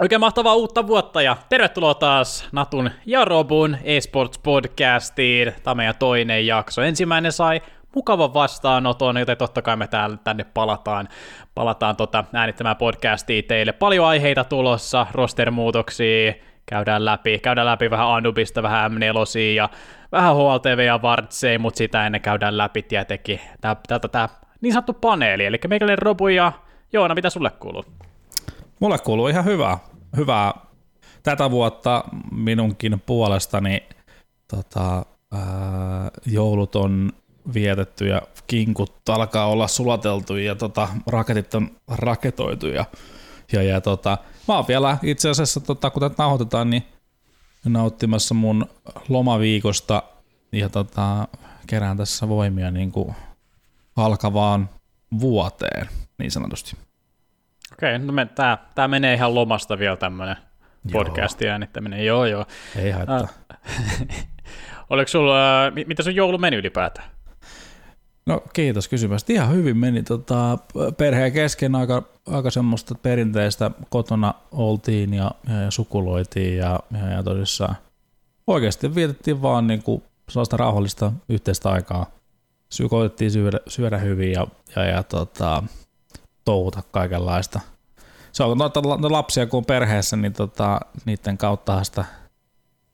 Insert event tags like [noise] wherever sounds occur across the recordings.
Oikein mahtavaa uutta vuotta ja tervetuloa taas Natun ja Robun eSports podcastiin. Tämä on meidän toinen jakso. Ensimmäinen sai mukavan vastaanoton, joten totta kai me täällä tänne palataan, palataan tota äänittämään podcastia teille. Paljon aiheita tulossa, rostermuutoksia, käydään läpi, käydään läpi vähän Anubista, vähän m ja vähän HLTV ja Vartsei, mutta sitä ennen käydään läpi tietenkin tämä niin sanottu paneeli, eli meikälle Robu ja Joona, mitä sulle kuuluu? Mulle kuuluu ihan hyvää, hyvää tätä vuotta minunkin puolestani. Tota, ää, joulut on vietetty ja kinkut alkaa olla sulateltu ja tota, raketit on raketoitu ja, ja, ja tota, mä oon vielä itse asiassa, tota, kun tätä nauhoitetaan, niin nauttimassa mun lomaviikosta ja tota, kerään tässä voimia niin kuin alkavaan vuoteen niin sanotusti. Okei, no me, tää, tää menee ihan lomasta vielä tämmönen podcasti äänittäminen. Joo, joo. Ei haittaa. Uh, [laughs] oliko sulla, mitä sun joulu meni ylipäätään? No kiitos kysymästä. Ihan hyvin meni tota, perheen kesken aika, aika semmoista perinteistä kotona oltiin ja, ja, ja sukuloitiin ja, ja, ja tosissaan oikeasti vietettiin vaan niin kuin sellaista rauhallista yhteistä aikaa. Koitettiin syödä, syödä hyvin ja, ja, ja tota, touhuta kaikenlaista. Se on noita no, lapsia kun on perheessä, niin tota, niiden kautta sitä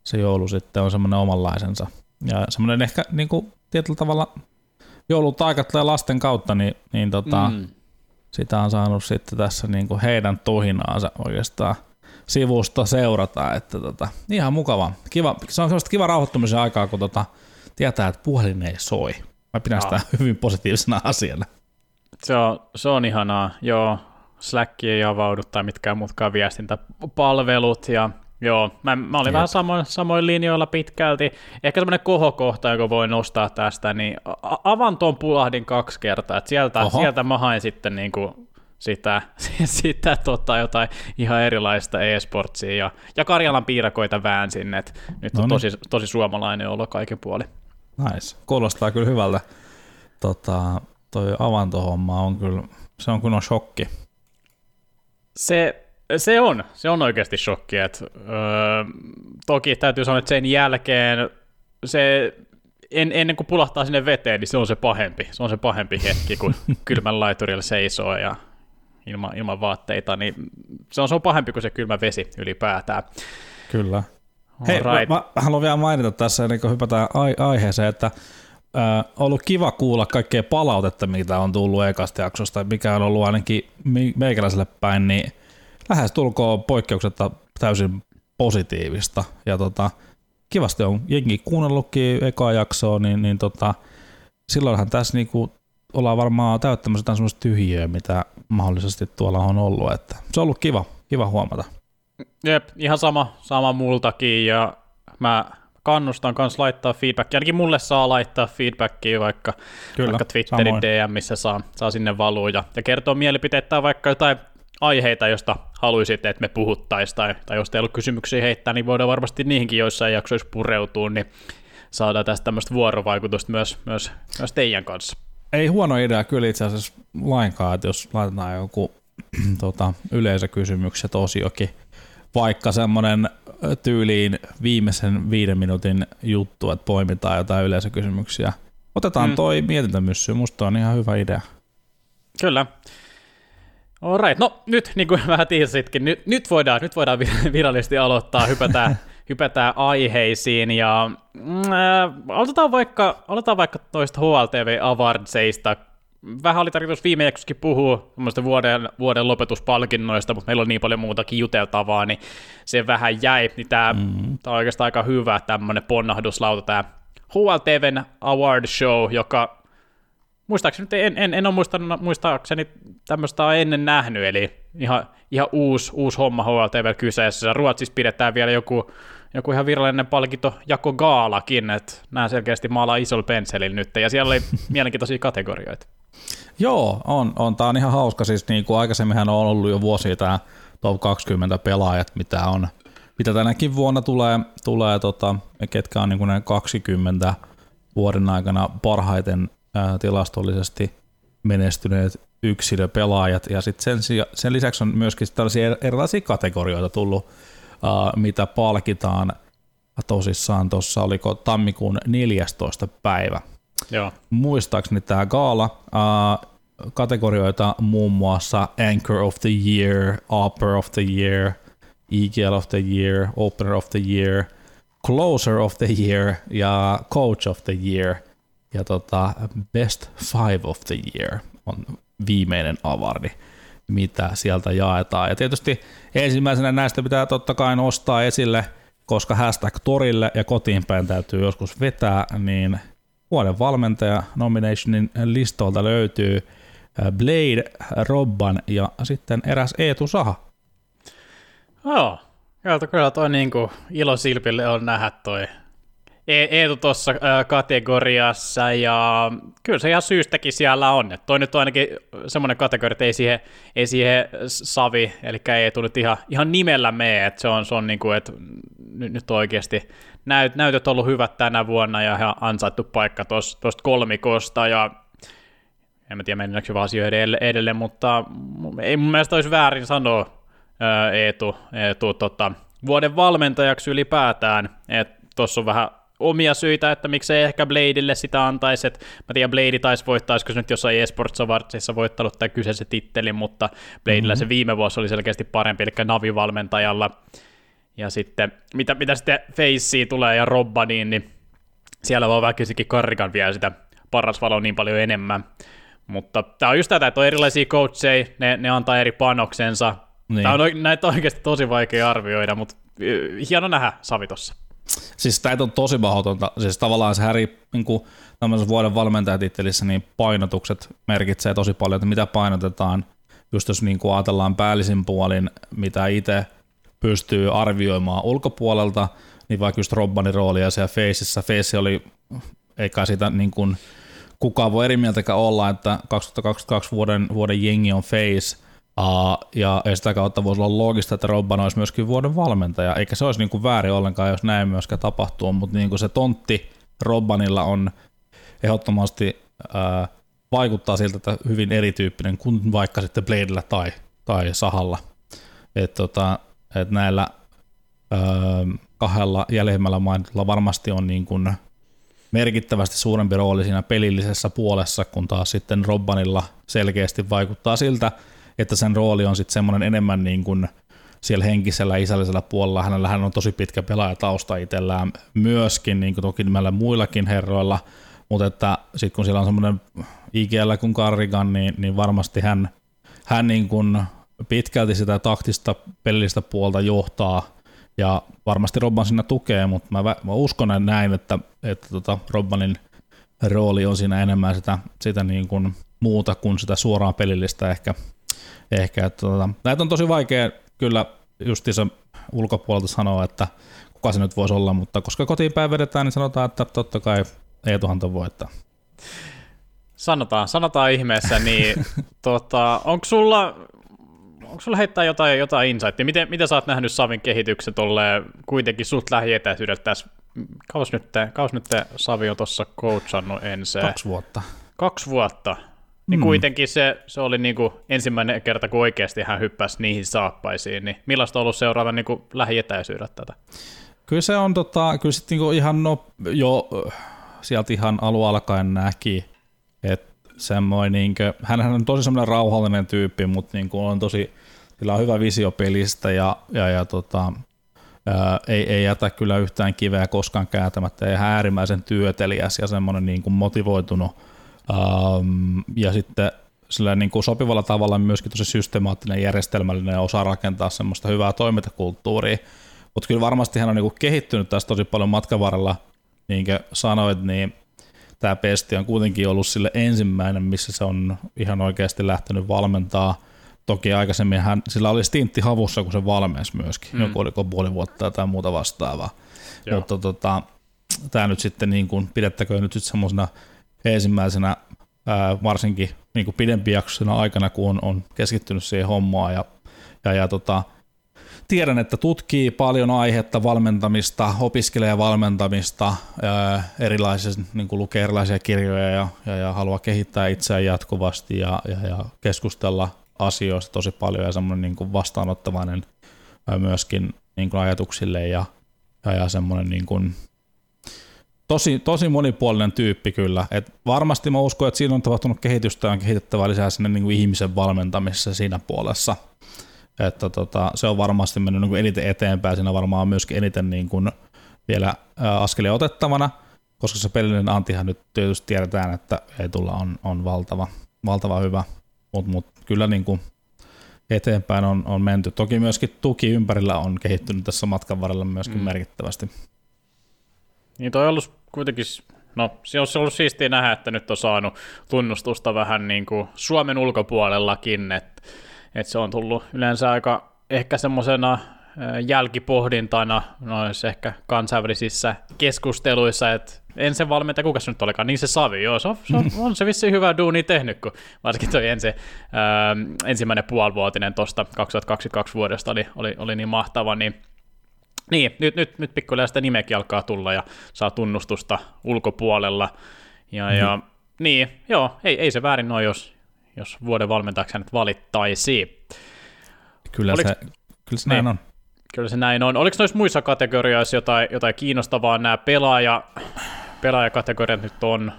se joulu sitten on semmoinen omanlaisensa. Ja semmoinen ehkä niin kuin, tietyllä tavalla joulutaikat tulee lasten kautta, niin, niin tota, mm. sitä on saanut sitten tässä niin kuin heidän tuhinaansa oikeastaan sivusta seurata. Että tota, ihan mukava. Kiva, se on semmoista kiva rauhoittumisen aikaa, kun tota, tietää, että puhelin ei soi. Mä pidän sitä hyvin positiivisena asiana. Se on, se on ihanaa, joo. Slack ei avaudu tai mitkään muutkaan viestintäpalvelut ja Joo, mä, mä olin Jep. vähän samoin, samoin linjoilla pitkälti. Ehkä semmoinen kohokohta, joka voi nostaa tästä, niin avantoon pulahdin kaksi kertaa. Et sieltä, sieltä mä hain sitten niin kuin sitä, [laughs] sitä tota, jotain ihan erilaista e-sportsia ja, ja Karjalan piirakoita väänsin, että nyt on tosi, tosi suomalainen olo kaiken puoli. Nice. Kuulostaa kyllä hyvältä. Tota, toi avantohomma on kyllä, se on kyllä shokki. Se, se on, se on oikeasti shokki. Et, öö, toki täytyy sanoa, että sen jälkeen se, en, ennen kuin pulahtaa sinne veteen, niin se on se pahempi. Se on se pahempi hetki, kun [laughs] kylmän laiturilla seisoo ja ilman, ilman vaatteita, niin se on, se on pahempi kuin se kylmä vesi ylipäätään. Kyllä. Hei, right. mä, mä haluan vielä mainita tässä, ennen kuin hypätään aiheeseen, että äh, ollut kiva kuulla kaikkea palautetta, mitä on tullut ekasta jaksosta, mikä on ollut ainakin meikäläiselle päin, niin lähes tulkoon poikkeuksetta täysin positiivista. Ja tota, kivasti on jengi kuunnellutkin eka jaksoa, niin, niin tota, silloinhan tässä niinku ollaan varmaan täyttämässä jotain semmoista tyhjiöä, mitä mahdollisesti tuolla on ollut. Että se on ollut kiva, kiva huomata. Jep, ihan sama, sama multakin ja mä kannustan myös laittaa feedbackia. Ainakin mulle saa laittaa feedbackia vaikka, Kyllä, vaikka Twitterin samoin. DM, missä saa, saa sinne valua ja, ja kertoa mielipiteitä vaikka jotain aiheita, josta haluaisitte, että me puhuttaisiin, tai, tai jos teillä on kysymyksiä heittää, niin voidaan varmasti niihinkin joissain jaksoissa pureutua, niin saadaan tästä tämmöistä vuorovaikutusta myös, myös, myös teidän kanssa. Ei huono idea kyllä itse asiassa lainkaan, että jos laitetaan joku [clears throat] tota, yleisökysymykset osiokin, vaikka semmoinen tyyliin viimeisen viiden minuutin juttu, että poimitaan jotain yleisökysymyksiä. Otetaan mm. toi mietintämyssy, musta on ihan hyvä idea. Kyllä. Alright, no nyt niin kuin [laughs] vähän tiisitkin, nyt, nyt, voidaan, nyt voidaan [laughs] virallisesti aloittaa, hypätään, [laughs] hypätään aiheisiin ja äh, aloitetaan vaikka, aloitetaan vaikka toista HLTV Awardseista. Vähän oli tarkoitus viime jaksossakin puhua vuoden, vuoden lopetuspalkinnoista, mutta meillä on niin paljon muutakin juteltavaa, niin se vähän jäi. Niin tämä, mm-hmm. tämä on oikeastaan aika hyvä tämmöinen ponnahduslauta, tämä HLTVn Award Show, joka muistaakseni, en, en, en ole muistanut, muistaakseni tämmöistä ennen nähnyt, eli ihan, ihan uusi, uusi homma HLTV kyseessä. Ruotsissa pidetään vielä joku, joku ihan virallinen palkinto jako gaalakin, että nämä selkeästi maalaa isolla pensselillä nyt, ja siellä oli [laughs] mielenkiintoisia kategorioita. Joo, on, on. Tämä on ihan hauska. Siis niin kuin aikaisemminhan on ollut jo vuosia tämä top 20 pelaajat, mitä on mitä tänäkin vuonna tulee, tulee tota, ketkä on niin kuin ne 20 vuoden aikana parhaiten ää, tilastollisesti menestyneet yksilöpelaajat ja sitten sen, sen lisäksi on myöskin tällaisia erilaisia kategorioita tullut, uh, mitä palkitaan tosissaan tuossa, oliko tammikuun 14. päivä. Joo. Muistaakseni tämä gaala, uh, kategorioita muun muassa Anchor of the Year, Upper of the Year, EGL of the Year, Opener of the Year, Closer of the Year ja Coach of the Year ja tota, Best Five of the Year on viimeinen avardi, mitä sieltä jaetaan. Ja tietysti ensimmäisenä näistä pitää totta kai nostaa esille, koska hashtag torille ja kotiin päin täytyy joskus vetää, niin vuoden valmentaja nominationin listolta löytyy Blade, Robban ja sitten eräs Eetu Saha. Joo, kyllä, kyllä toi niinku ilo silpille on nähdä toi E- Eetu tuossa kategoriassa, ja kyllä se ihan syystäkin siellä on. Et toi nyt on ainakin semmoinen kategoria, että ei siihen, ei siihen Savi, eli Eetu nyt ihan, ihan nimellä mene, että se on, se on niin kuin, että nyt, nyt oikeasti näyt, näytöt on ollut hyvät tänä vuonna ja ihan ansaittu paikka tuosta kolmikosta, ja en mä tiedä mennäänkö vaan asioiden edelleen, edelle, mutta ei mun mielestä olisi väärin sanoa Eetu, Eetu tota, vuoden valmentajaksi ylipäätään, että tuossa on vähän omia syitä, että miksei ehkä Bladeille sitä antaisi. Et mä tiedän, Blade taisi voittaa, olisiko se nyt jossain eSports Awardsissa voittanut tämän kyseisen tittelin, mutta Bladeillä mm-hmm. se viime vuosi oli selkeästi parempi, eli Navi-valmentajalla. Ja sitten, mitä, mitä sitten Faceen tulee ja Robbaniin, niin siellä vaan väkisikin Karrikan vielä sitä paras valo niin paljon enemmän. Mutta tämä on just tätä, että on erilaisia coacheja, ne, ne antaa eri panoksensa. Niin. Tämä on, näitä on oikeasti tosi vaikea arvioida, mutta hieno nähdä Savi tossa. Siis tämä on tosi mahdotonta. Siis tavallaan se häri niin kuin vuoden valmentajatittelissä, niin painotukset merkitsee tosi paljon, että mitä painotetaan. Just jos niin kuin ajatellaan päällisin puolin, mitä itse pystyy arvioimaan ulkopuolelta, niin vaikka just Robbanin roolia siellä Faceissa. Face oli, eikä sitä niin kuin, kukaan voi eri mieltäkään olla, että 2022 vuoden, vuoden jengi on Face, Uh, ja, ja sitä kautta voisi olla loogista, että Robban olisi myöskin vuoden valmentaja, eikä se olisi niin kuin väärin ollenkaan, jos näin myöskään tapahtuu, mutta niin kuin se tontti Robbanilla on ehdottomasti uh, vaikuttaa siltä, että hyvin erityyppinen kuin vaikka sitten Bladella tai, tai Sahalla. Et tota, et näillä uh, kahdella jäljemmällä mainitulla varmasti on niin kuin merkittävästi suurempi rooli siinä pelillisessä puolessa, kun taas sitten Robbanilla selkeästi vaikuttaa siltä, että sen rooli on sitten semmoinen enemmän niin kuin siellä henkisellä isällisellä puolella. Hänellä hän on tosi pitkä pelaajatausta itsellään myöskin, niin kuin toki meillä muillakin herroilla, mutta että sitten kun siellä on semmoinen IGL kuin Carrigan, niin, niin varmasti hän, hän niin kuin pitkälti sitä taktista pelillistä puolta johtaa ja varmasti Robban siinä tukee, mutta mä, mä uskon näin, että, että tota Robbanin rooli on siinä enemmän sitä, sitä niin kuin muuta kuin sitä suoraan pelillistä ehkä ehkä. Että, tota, näitä on tosi vaikea kyllä justiinsa ulkopuolelta sanoa, että kuka se nyt voisi olla, mutta koska kotiin päin vedetään, niin sanotaan, että totta kai Eetuhan ton voittaa. Sanotaan, sanotaan ihmeessä, niin [laughs] tota, onko sulla, onko sulla heittää jotain, jotain insightia? Miten, miten sä oot nähnyt Savin kehityksen tuolle kuitenkin suht lähietäisyydeltä tässä? Kaus nyt, kaus nyt Savi on tuossa coachannut ensin. Kaksi vuotta. Kaksi vuotta. Niin mm. kuitenkin se, se oli niin kuin ensimmäinen kerta, kun oikeasti hän hyppäsi niihin saappaisiin, niin millaista on ollut seuraava niin kuin lähietäisyydet tätä? Kyllä se on tota, kyllä sitten niin ihan no, jo sieltä ihan alu alkaen näki, että semmoinen, niin kuin, hänhän on tosi semmoinen rauhallinen tyyppi, mutta niin kuin on tosi, sillä on hyvä visio pelistä ja, ja, ja tota, ää, ei, ei jätä kyllä yhtään kiveä koskaan kääntämättä ja äärimmäisen työteliäs ja semmoinen niin kuin motivoitunut Um, ja sitten sillä niin kuin sopivalla tavalla myöskin tosi systemaattinen, järjestelmällinen ja osaa rakentaa semmoista hyvää toimintakulttuuria. Mutta kyllä varmasti hän on niin kuin kehittynyt tässä tosi paljon matkan varrella, niin kuin sanoit, niin tämä pesti on kuitenkin ollut sille ensimmäinen, missä se on ihan oikeasti lähtenyt valmentaa. Toki aikaisemmin hän, sillä oli stintti havussa, kun se valmensi myöskin, mm. joku oliko puoli vuotta tai muuta vastaavaa. Joo. Mutta tota, tämä nyt sitten niin kuin, pidettäköön nyt semmoisena ensimmäisenä ää, varsinkin niin kuin pidempi jaksona aikana, kun on, on keskittynyt siihen hommaan ja, ja, ja tota, tiedän, että tutkii paljon aihetta, valmentamista, opiskelee valmentamista, erilaisia, niin kuin lukee erilaisia kirjoja ja, ja, ja haluaa kehittää itseään jatkuvasti ja, ja, ja keskustella asioista tosi paljon ja semmoinen niin kuin vastaanottavainen myöskin niin kuin ajatuksille ja, ja, semmoinen niin kuin tosi, tosi monipuolinen tyyppi kyllä. Et varmasti mä uskon, että siinä on tapahtunut kehitystä ja on kehitettävä lisää sinne niin kuin ihmisen valmentamisessa siinä puolessa. Että tota, se on varmasti mennyt niin kuin eniten eteenpäin, siinä varmaan myöskin eniten niin kuin vielä askelia otettavana, koska se pelillinen antihan nyt tietysti tiedetään, että ei tulla on, on valtava, valtava hyvä, mutta mut, kyllä niin kuin eteenpäin on, on menty. Toki myöskin tuki ympärillä on kehittynyt tässä matkan varrella myöskin mm. merkittävästi. Niin toi on ollut kuitenkin, no se olisi ollut siistiä nähdä, että nyt on saanut tunnustusta vähän niin kuin Suomen ulkopuolellakin, että, että se on tullut yleensä aika ehkä semmoisena jälkipohdintana noissa ehkä kansainvälisissä keskusteluissa, että en se valmentaja, kuka se nyt olikaan, niin se Savi, joo, se on, se on, on se vissi hyvä duuni tehnyt, kun varsinkin toi ensi, ää, ensimmäinen puolivuotinen tuosta 2022 vuodesta oli, oli, oli niin mahtava, niin niin, nyt, nyt, nyt pikkuhiljaa sitä nimekin alkaa tulla ja saa tunnustusta ulkopuolella. Ja, mm. ja niin, joo, ei, ei se väärin ole, jos, jos vuoden valmentajaksi hänet valittaisiin. Kyllä Oliko, se, kyllä se näin niin, on. Kyllä se näin on. Oliko noissa muissa kategorioissa jotain, jotain kiinnostavaa? Nämä pelaaja, pelaajakategoriat nyt on,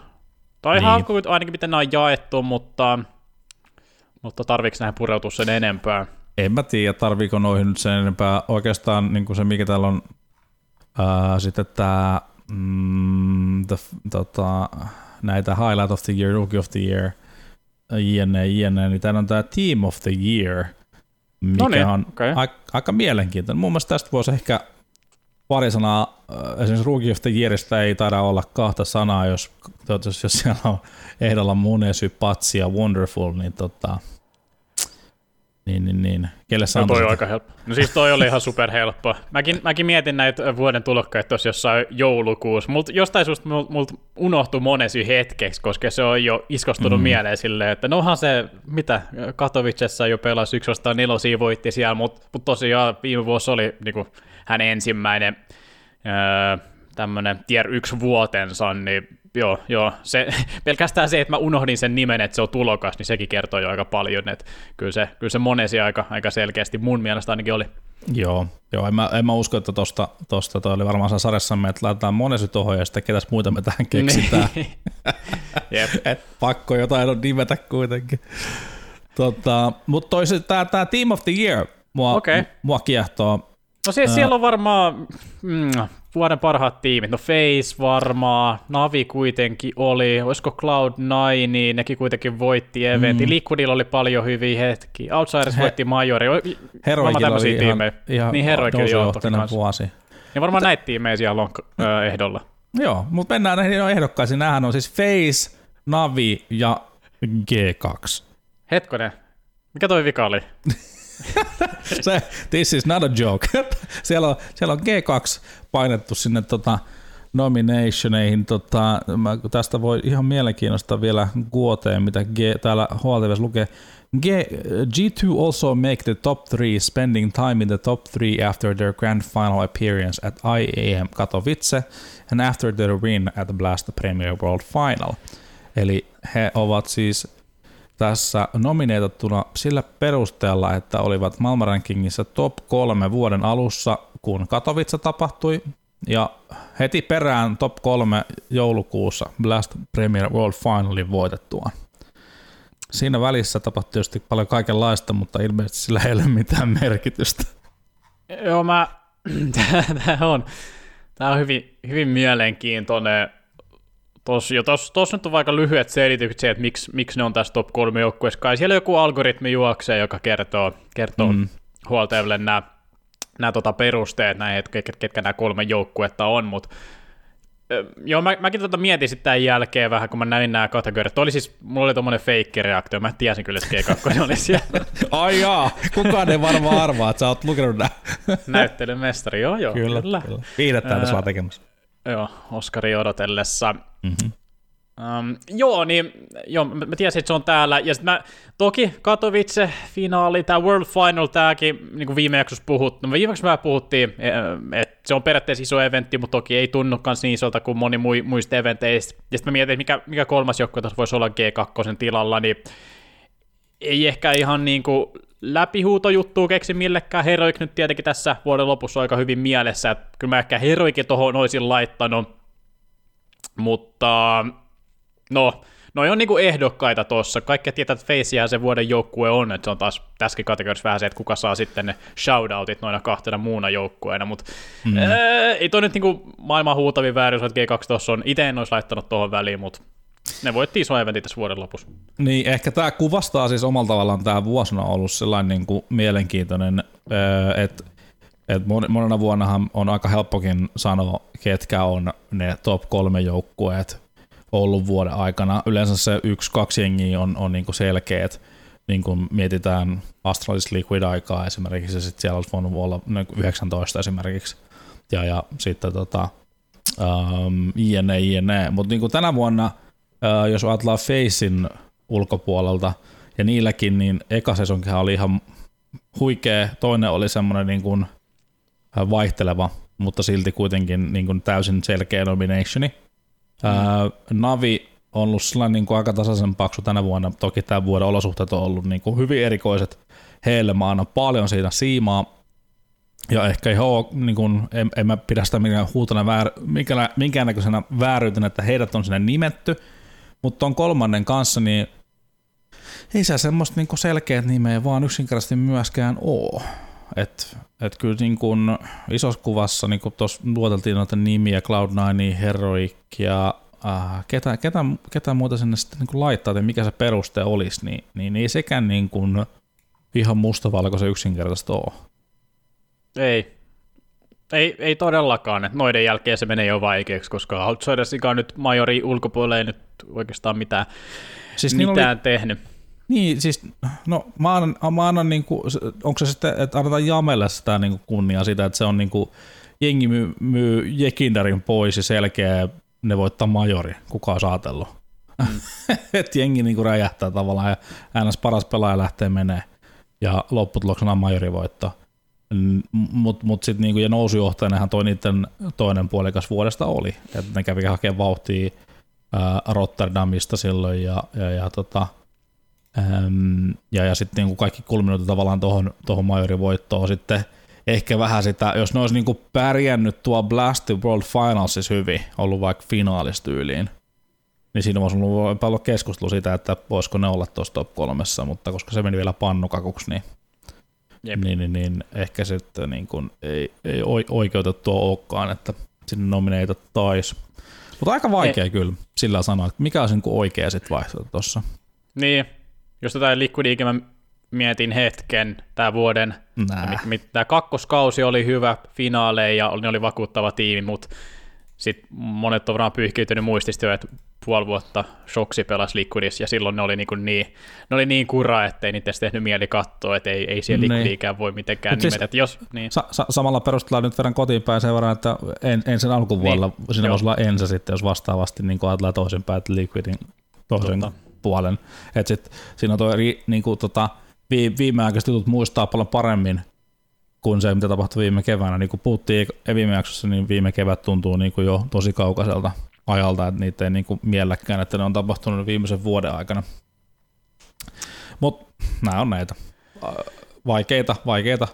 tai niin. ainakin miten nämä on jaettu, mutta, mutta tarviiko näihin pureutua sen enempää? en mä tiedä, tarviiko noihin nyt sen enempää. Oikeastaan niin kuin se, mikä täällä on ää, sitten tämä mm, the, tota, näitä Highlight of the Year, Rookie of the Year, jne, jne, niin täällä on tämä Team of the Year, mikä Noniin, on okay. a, aika mielenkiintoinen. Mun mielestä tästä voisi ehkä pari sanaa, esimerkiksi Rookie of the Yearista ei taida olla kahta sanaa, jos, jos siellä on ehdolla Munesy, Patsi ja Wonderful, niin tota, niin, niin, niin. Kelle no toi on aika helppo. No siis toi oli ihan superhelppo. Mäkin, mäkin mietin näitä vuoden tulokkaita tuossa jossain joulukuussa. Mult, jostain susta mult, mult unohtui monesi hetkeksi, koska se on jo iskostunut mm. mieleen silleen, että nohan se, mitä, Katowicessa jo pelasi yksi vastaan nelosia voitti siellä, mutta mut tosiaan viime vuosi oli niinku, hänen ensimmäinen öö, tämmöinen tier 1 vuotensa, niin joo, joo. Se, [laughs] pelkästään se, että mä unohdin sen nimen, että se on tulokas, niin sekin kertoo jo aika paljon, että kyllä se, kyllä se monesi aika, aika selkeästi mun mielestä ainakin oli. Joo, joo en, mä, en mä usko, että tosta, tosta toi oli varmaan sarjassamme, että laitetaan monesi tuohon ja sitten ketäs muita me tähän keksitään. [laughs] Jep. Et pakko jotain on nimetä kuitenkin. Tota, mutta tämä Team of the Year mua, okay. mua kiehtoo. No siis siellä on varmaan mm, vuoden parhaat tiimit. No Face varmaan, Navi kuitenkin oli, olisiko Cloud9, niin nekin kuitenkin voitti eventin. Mm. Liquidilla oli paljon hyviä hetkiä. Outsiders He, voitti Majori. Heroikilla oli ihan, ihan niin Heroikilla joo, vuosi. Ja varmaan näitä tiimejä siellä on ehdolla. Joo, mutta mennään näihin ehdokkaisiin. Nämähän on siis Face, Navi ja G2. Hetkonen, mikä toi vika oli? [laughs] [laughs] se, this is not a joke. [laughs] siellä, on, siellä on G2 painettu sinne tota, nominationeihin. Tota, mä, tästä voi ihan mielenkiinnosta vielä kuoteen, mitä G, täällä HLTV lukee. G, G2 also make the top three, spending time in the top three after their grand final appearance at IAM Katowice and after their win at the Blast Premier World Final. Eli he ovat siis tässä nomineitattuna sillä perusteella, että olivat maailmanrankingissa top kolme vuoden alussa, kun Katowice tapahtui, ja heti perään top kolme joulukuussa Blast Premier World Finalin voitettua. Siinä välissä tapahtui tietysti paljon kaikenlaista, mutta ilmeisesti sillä ei ole mitään merkitystä. Joo, mä... [clears throat] Tämä on, tämä on hyvin, hyvin mielenkiintoinen Tos, jo tos, tos nyt on aika lyhyet selitykset se, että miksi, miksi ne on tässä top 3 joukkueessa. Kai siellä joku algoritmi juoksee, joka kertoo, kertoo mm. huoltajille nämä, nämä tota perusteet, näin, ketkä, ketkä nämä kolme joukkuetta on, mutta Joo, mä, mäkin tota mietin sitten tämän jälkeen vähän, kun mä näin nämä kategoriat. Oli siis, mulla oli tommonen feikki-reaktio, mä tiesin kyllä, että G2 oli siellä. [laughs] Ai jaa, kukaan ei varmaan arvaa, että sä oot lukenut nämä. Näyttelymestari, joo joo, kyllä. kyllä. kyllä. Viidettä tässä vaan tekemässä. Joo, Oskari odotellessa. Mm-hmm. Um, joo, niin joo, mä, mä tiesin, että se on täällä, ja sitten mä, toki Katowice-finaali, tämä World Final, tämäkin, niin kuin viime jaksossa puhuttiin, no viimeksi mä puhuttiin, e, että se on periaatteessa iso eventti, mutta toki ei tunnu niin isolta kuin moni muista eventeistä, ja sitten mä mietin, mikä, mikä kolmas joukkue tässä voisi olla G2 tilalla, niin ei ehkä ihan niin kuin läpihuutojuttua keksi millekään. Heroik nyt tietenkin tässä vuoden lopussa aika hyvin mielessä, että kyllä mä ehkä Heroikin tuohon olisin laittanut, mutta no, noi on niinku ehdokkaita tuossa. Kaikki tietää, että Facehän se vuoden joukkue on, että se on taas tässäkin kategoriassa vähän se, että kuka saa sitten ne shoutoutit noina kahtena muuna joukkueena, mutta mm. ää, ei toi nyt niinku maailman huutavin väärin, että G12 on. Itse en olisi laittanut tuohon väliin, mutta ne voitti iso eventti tässä vuoden lopussa. Niin, ehkä tämä kuvastaa siis omalla tavallaan tämä vuosina ollut sellainen niin kuin mielenkiintoinen, että et monena vuonnahan on aika helppokin sanoa, ketkä on ne top kolme joukkueet ollut vuoden aikana. Yleensä se yksi, kaksi jengiä on, on niin kuin selkeät. Niin kuin mietitään Astralis Liquid-aikaa esimerkiksi, ja sitten siellä olisi voinut olla 19 esimerkiksi. Ja, ja sitten tota, um, INE, INE. Mutta niin tänä vuonna – jos ajatellaan Facein ulkopuolelta, ja niilläkin, niin eka sesonkihan oli ihan huikea, toinen oli semmoinen niin kuin vaihteleva, mutta silti kuitenkin niin kuin täysin selkeä nominationi. Mm. Ää, Navi on ollut sellainen niin kuin aika tasaisen paksu tänä vuonna, toki tämän vuoden olosuhteet on ollut niin kuin hyvin erikoiset heille, mä annan paljon siitä siimaa, ja ehkä ihan niin kuin, en, en mä pidä sitä minkään huutona väär, minkäännäköisenä vääryytenä, että heidät on sinne nimetty, mutta tuon kolmannen kanssa, niin ei se semmoista niinku selkeät nimeä vaan yksinkertaisesti myöskään oo. Et, et kyllä niin kun isossa kuvassa, niin kuin tuossa luoteltiin noita nimiä, Cloud9, Heroic ja äh, ketä, ketä, ketä muuta sinne sitten niin laittaa, että mikä se peruste olisi, niin, niin ei sekään niin kuin ihan mustavalkoisen yksinkertaista ole. Ei, ei, ei todellakaan. Noiden jälkeen se menee jo vaikeaksi, koska Outsidersikaan nyt majori ulkopuolelle ei nyt oikeastaan mitään, siis mitään oli, tehnyt. Niin, siis, no mä annan, mä annan niin kuin, onko se sitten, että annetaan Jamelle sitä niin kuin kunniaa sitä, että se on niin kuin, jengi myy, myy Jekindarin pois ja selkeä ne voittaa majori, kuka on saatellut. Mm. [laughs] että jengi niin kuin räjähtää tavallaan ja äänes paras pelaaja lähtee menee ja lopputuloksena majori voittaa. Mutta mut sitten niinku, ja nousujohtajanahan toi niiden toinen puolikas vuodesta oli, että ne kävi hakemaan vauhtia ää, Rotterdamista silloin ja, ja, ja, tota, ja, ja sitten niinku kaikki kulminoitu tavallaan tuohon tohon majorivoittoon sitten. Ehkä vähän sitä, jos ne olisi niinku pärjännyt tuo Blast World Finalsissa hyvin, ollut vaikka finaalistyyliin, niin siinä voisi ollut paljon keskustelu siitä, että voisiko ne olla tuossa top kolmessa, mutta koska se meni vielä pannukakuksi, niin niin, niin, niin, ehkä sitten niin kuin ei, ei oikeutettua olekaan, että sinne nomineita taisi. Mutta aika vaikea ei. kyllä sillä sanoa, että mikä olisi niin oikea sitten vaihtoehto tuossa. Niin, jos tätä Liquidikin mä mietin hetken, tämä vuoden, tämä kakkoskausi oli hyvä, finaaleja ja ne oli vakuuttava tiimi, mutta sitten monet on varmaan pyyhkiytynyt muistista jo, että puoli vuotta Shoksi pelasi Liquidissa, ja silloin ne oli niin, niin, ne oli niin kura, ettei niitä edes tehnyt mieli katsoa, että ei, ei siellä niin. Liquidikään voi mitenkään siis nimetä. Jos, niin. sa- sa- samalla perusteella nyt verran kotiin päin sen verran, että en, ensin alkuvuodella niin. siinä voisi olla ensin sitten, jos vastaavasti niin ajatellaan toisinpäin, että Liquidin toisen Totta. puolen. Että sit, siinä on toi, niin kuin, tota, viimeaikaiset jutut muistaa paljon paremmin kuin se, mitä tapahtui viime keväänä. Niin kuin puhuttiin viime jaksossa, niin viime kevät tuntuu niin kuin jo tosi kaukaiselta ajalta, että niitä ei niin kuin mielläkään, että ne on tapahtunut viimeisen vuoden aikana. Mutta nämä on näitä. Vaikeita, vaikeita.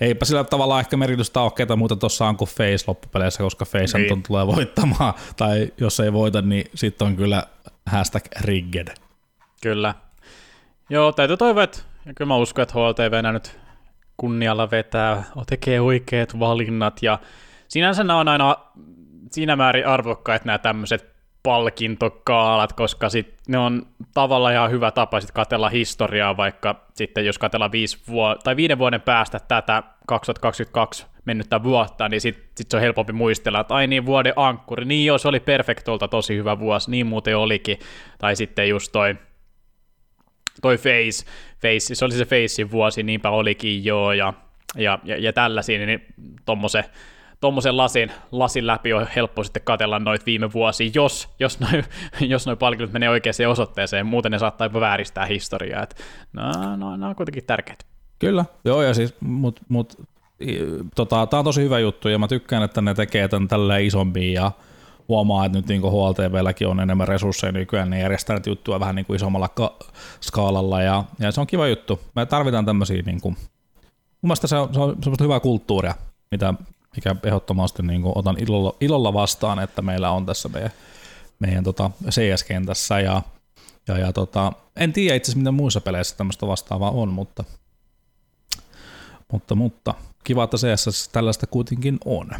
Eipä sillä tavalla ehkä merkitystä ole ketä muuta tuossa on kuin Face loppupeleissä, koska Face niin. tulee voittamaan. Tai jos ei voita, niin sitten on kyllä hashtag rigged. Kyllä. Joo, täytyy toivoa, että ja kyllä mä uskon, että HLTV nyt kunnialla vetää, tekee oikeat valinnat ja sinänsä nämä on aina siinä määrin arvokkaita nämä tämmöiset palkintokaalat, koska sit ne on tavallaan ihan hyvä tapa sit katella historiaa, vaikka sitten jos katsellaan viisi vuo- tai viiden vuoden päästä tätä 2022 mennyttä vuotta, niin sitten sit se on helpompi muistella, että ai niin, vuoden ankkuri, niin joo, se oli Perfectolta tosi hyvä vuosi, niin muuten olikin, tai sitten just toi, toi Face, face, se oli se Facein vuosi, niinpä olikin joo, ja, ja, ja, ja tällaisia, niin tuommoisen tuommoisen lasin, lasin läpi on helppo sitten katella noita viime vuosia, jos, jos noin [laughs] jos noi palkinnot menee oikeaan osoitteeseen, muuten ne saattaa jopa vääristää historiaa. Et, no, no, no on kuitenkin tärkeitä. Kyllä, joo, ja siis, mut, mut, tota, tää on tosi hyvä juttu, ja mä tykkään, että ne tekee tämän tälleen isommin, ja huomaa, että nyt niin HLTVlläkin on enemmän resursseja nykyään, niin järjestää näitä juttuja vähän niin kuin isommalla ka- skaalalla, ja, ja, se on kiva juttu. Me tarvitaan tämmöisiä, niin kuin, mun mielestä se on, se on semmoista hyvää kulttuuria, mitä, mikä ehdottomasti niin kuin otan ilolla, ilolla vastaan, että meillä on tässä meidän, meidän tota CS-kentässä, ja, ja, ja tota, en tiedä itse asiassa, mitä muissa peleissä tämmöistä vastaavaa on, mutta, mutta, mutta kiva, että CS tällaista kuitenkin on.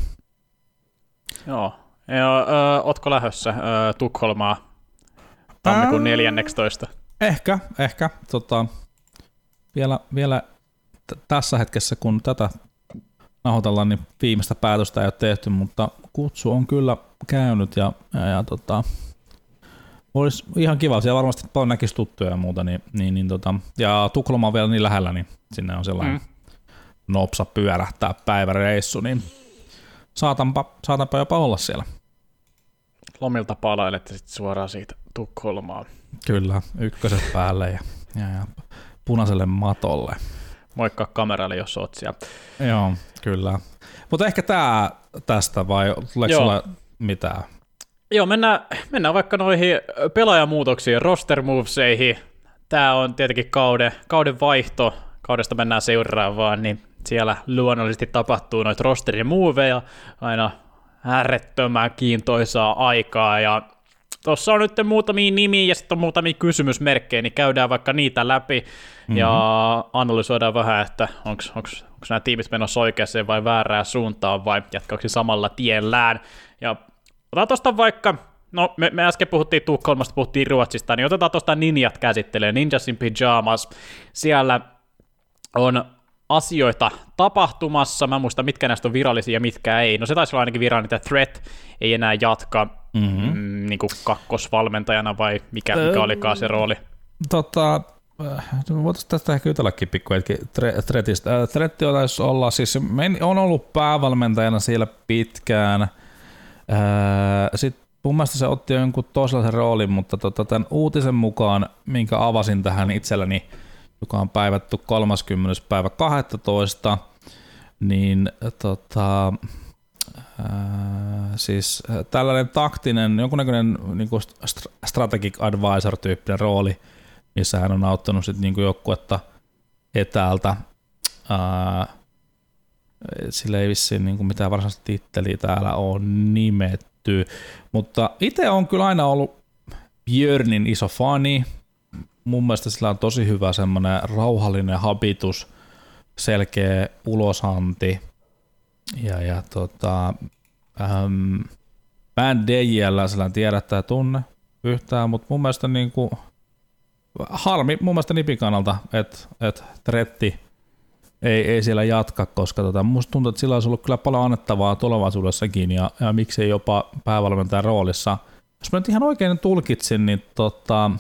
Joo, ja, ö, ootko lähdössä ö, Tukholmaa tammikuun 14? Ehkä, ehkä. Tota, vielä vielä t- tässä hetkessä, kun tätä nahoitellaan, niin viimeistä päätöstä ei ole tehty, mutta kutsu on kyllä käynyt ja, ja, ja tota, olisi ihan kiva. Siellä varmasti paljon näkisi tuttuja ja muuta. Niin, niin, niin tota, ja Tukholma on vielä niin lähellä, niin sinne on sellainen mm. nopsa pyörähtää päiväreissu, niin saatanpa, saatanpa jopa olla siellä lomilta palailette sitten suoraan siitä Tukholmaan. Kyllä, ykköset päälle ja, ja, ja punaiselle matolle. Moikka kameralle, jos oot siellä. Joo, kyllä. Mutta ehkä tämä tästä vai tuleeko sulla mitään? Joo, mennään, mennään vaikka noihin pelaajamuutoksiin, roster moveseihin. Tämä on tietenkin kauden, kauden vaihto, kaudesta mennään seuraavaan, niin siellä luonnollisesti tapahtuu noita rosterin moveja aina äärettömän kiintoisaa aikaa ja Tuossa on nyt muutamia nimiä ja sitten on muutamia kysymysmerkkejä, niin käydään vaikka niitä läpi mm-hmm. ja analysoidaan vähän, että onko nämä tiimit menossa oikeaan vai väärään suuntaan vai jatkaako samalla tiellään. Ja otetaan tuosta vaikka, no me, me äsken puhuttiin Tukholmasta, puhuttiin Ruotsista, niin otetaan tuosta Ninjat käsittelee, Ninjas in Pyjamas. Siellä on asioita tapahtumassa. Mä muistan, mitkä näistä on virallisia ja mitkä ei. No se taisi olla ainakin virallinen, että Threat ei enää jatka mm-hmm. mm, niin kuin kakkosvalmentajana vai mikä, mikä öö, olikaan se rooli? Tota, äh, voitaisiin tästä ehkä jutellakin pikku hetki Threatista. Äh, Threat taisi olla, siis on ollut päävalmentajana siellä pitkään. Äh, Sitten mun mielestä se otti jonkun toisenlaisen roolin, mutta tota, tämän uutisen mukaan, minkä avasin tähän itselläni, joka on päivätty 30. päivä 12, niin tota, ää, siis tällainen taktinen, jonkunnäköinen niin kuin strategic advisor-tyyppinen rooli, missä hän on auttanut sitten niin joukkuetta etäältä. Ää, sillä ei vissiin niin kuin mitään varsinaista titteliä täällä on nimetty, mutta itse on kyllä aina ollut Björnin iso fani, mun mielestä sillä on tosi hyvä semmoinen rauhallinen habitus, selkeä ulosanti ja, ja tota, ähm, mä en sillä tiedä tai tunne yhtään, mutta mun mielestä niin kuin, harmi mun mielestä Nipin kannalta, että et Tretti ei, ei siellä jatka, koska tota, musta tuntuu, että sillä olisi ollut kyllä paljon annettavaa tulevaisuudessakin ja, ja miksei jopa päävalmentajan roolissa. Jos mä nyt ihan oikein tulkitsin, niin tota,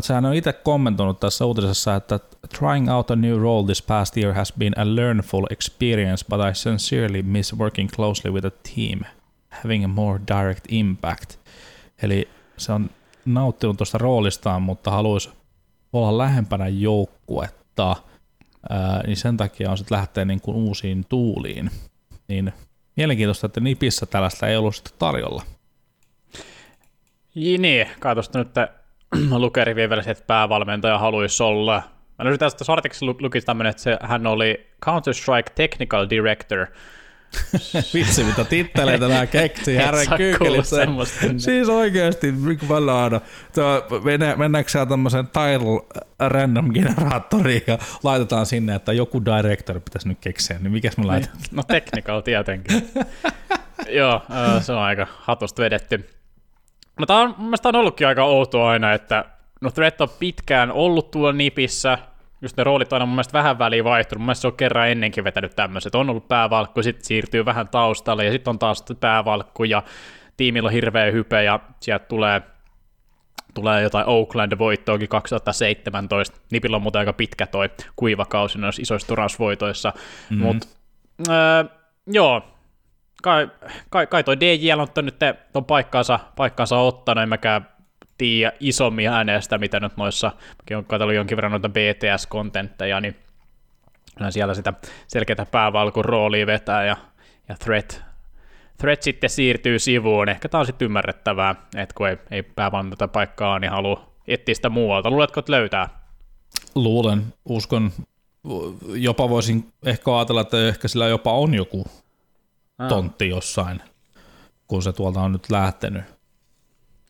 sehän on itse kommentoinut tässä uutisessa, että trying out a new role this past year has been a learnful experience, but I sincerely miss working closely with a team, having a more direct impact. Eli se on nauttinut tuosta roolistaan, mutta haluaisi olla lähempänä joukkuetta, uh, niin sen takia on sitten lähteä niin kuin uusiin tuuliin. Niin mielenkiintoista, että Nipissä tällaista ei ollut sitten tarjolla. Niin, katsotaan nyt [clears throat] Lukeri vielä että päävalmentaja haluaisi olla. Mä löysin tästä artikkelissa lukisi tämmöinen, että se, hän oli Counter-Strike Technical Director. [laughs] Vitsi, mitä titteleitä nämä keksii herran kyykelissä. Siis oikeasti, mikä aina. Mennäänkö siellä tämmöisen title random generaattoriin ja laitetaan sinne, että joku director pitäisi nyt keksiä, niin mikäs mä laitan? No technical tietenkin. [laughs] Joo, se on aika hatusta vedetty. No tämä on, on ollutkin aika outoa aina, että no Threat on pitkään ollut tuolla nipissä, just ne roolit on mun mielestä vähän väliin vaihtunut, mun mielestä se on kerran ennenkin vetänyt tämmöiset, on ollut päävalkku, sitten siirtyy vähän taustalle ja sitten on taas päävalkku ja tiimillä on hirveä hype ja sieltä tulee tulee jotain Oakland-voittoakin 2017. Nipillä on muuten aika pitkä toi kuivakausi noissa isoissa turnausvoitoissa. Mm-hmm. Mutta äh, joo, kai, kai, kai toi DJL on nyt ton paikkaansa, paikkaansa ottanut, en mäkään tiedä isommin äänestä, mitä nyt noissa, mäkin olen katsellut jonkin verran noita BTS-kontentteja, niin siellä sitä selkeää päävalkun roolia vetää ja, ja Threat, Threat sitten siirtyy sivuun. Ehkä tämä on sitten ymmärrettävää, että kun ei, ei päävalmentaja paikkaa, niin haluaa etsiä sitä muualta. Luuletko, että löytää? Luulen, uskon, jopa voisin ehkä ajatella, että ehkä sillä jopa on joku tontti jossain, kun se tuolta on nyt lähtenyt.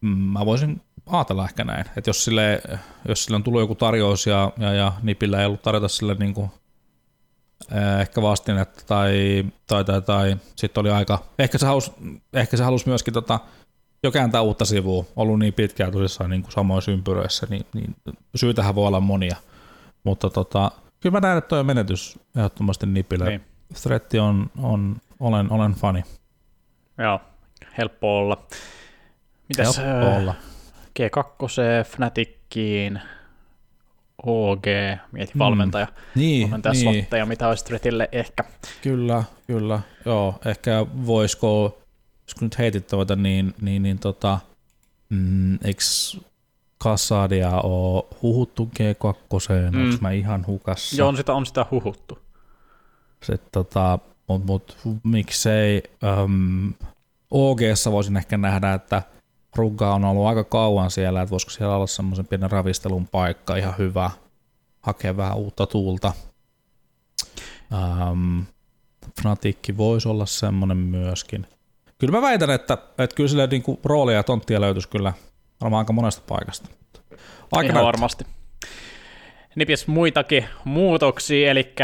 Mm, mä voisin ajatella ehkä näin, että jos sille, jos sille on tullut joku tarjous ja, ja, ja Nipillä ei ollut tarjota sille niin kuin, eh, ehkä vastinetta tai, tai, tai, tai sitten oli aika, ehkä se halusi, ehkä se halusi myöskin tota, jo kääntää uutta sivua, ollut niin pitkään tosissaan niin kuin samoissa ympyröissä, niin, niin syytähän voi olla monia, mutta tota, kyllä mä näen, että toi on menetys ehdottomasti Nipille. Niin. Thretti on, on, olen, olen fani. Joo, helppo olla. Mitäs, helppo olla. G2, Fnatickiin, OG, mieti mm. valmentaja, niin, valmentaja niin. slotteja, mitä olisi Threatille ehkä. Kyllä, kyllä. Joo, ehkä voisiko, jos nyt heitittävät, niin, niin, niin tota, mm, eikö Kassadia ole huhuttu G2, mm. onko mä ihan hukassa? Joo, on sitä, on sitä huhuttu. Sitten tota, mutta mut, miksei um, OGssa voisin ehkä nähdä, että Rugga on ollut aika kauan siellä, että voisiko siellä olla semmoisen pienen ravistelun paikka, ihan hyvä, hakea vähän uutta tuulta. Um, Fnaticki voisi olla semmoinen myöskin. Kyllä mä väitän, että, että kyllä sille niin roolia ja tonttia löytyisi kyllä varmaan aika monesta paikasta. Aika Ihan varmasti. Nipis muitakin muutoksia, eli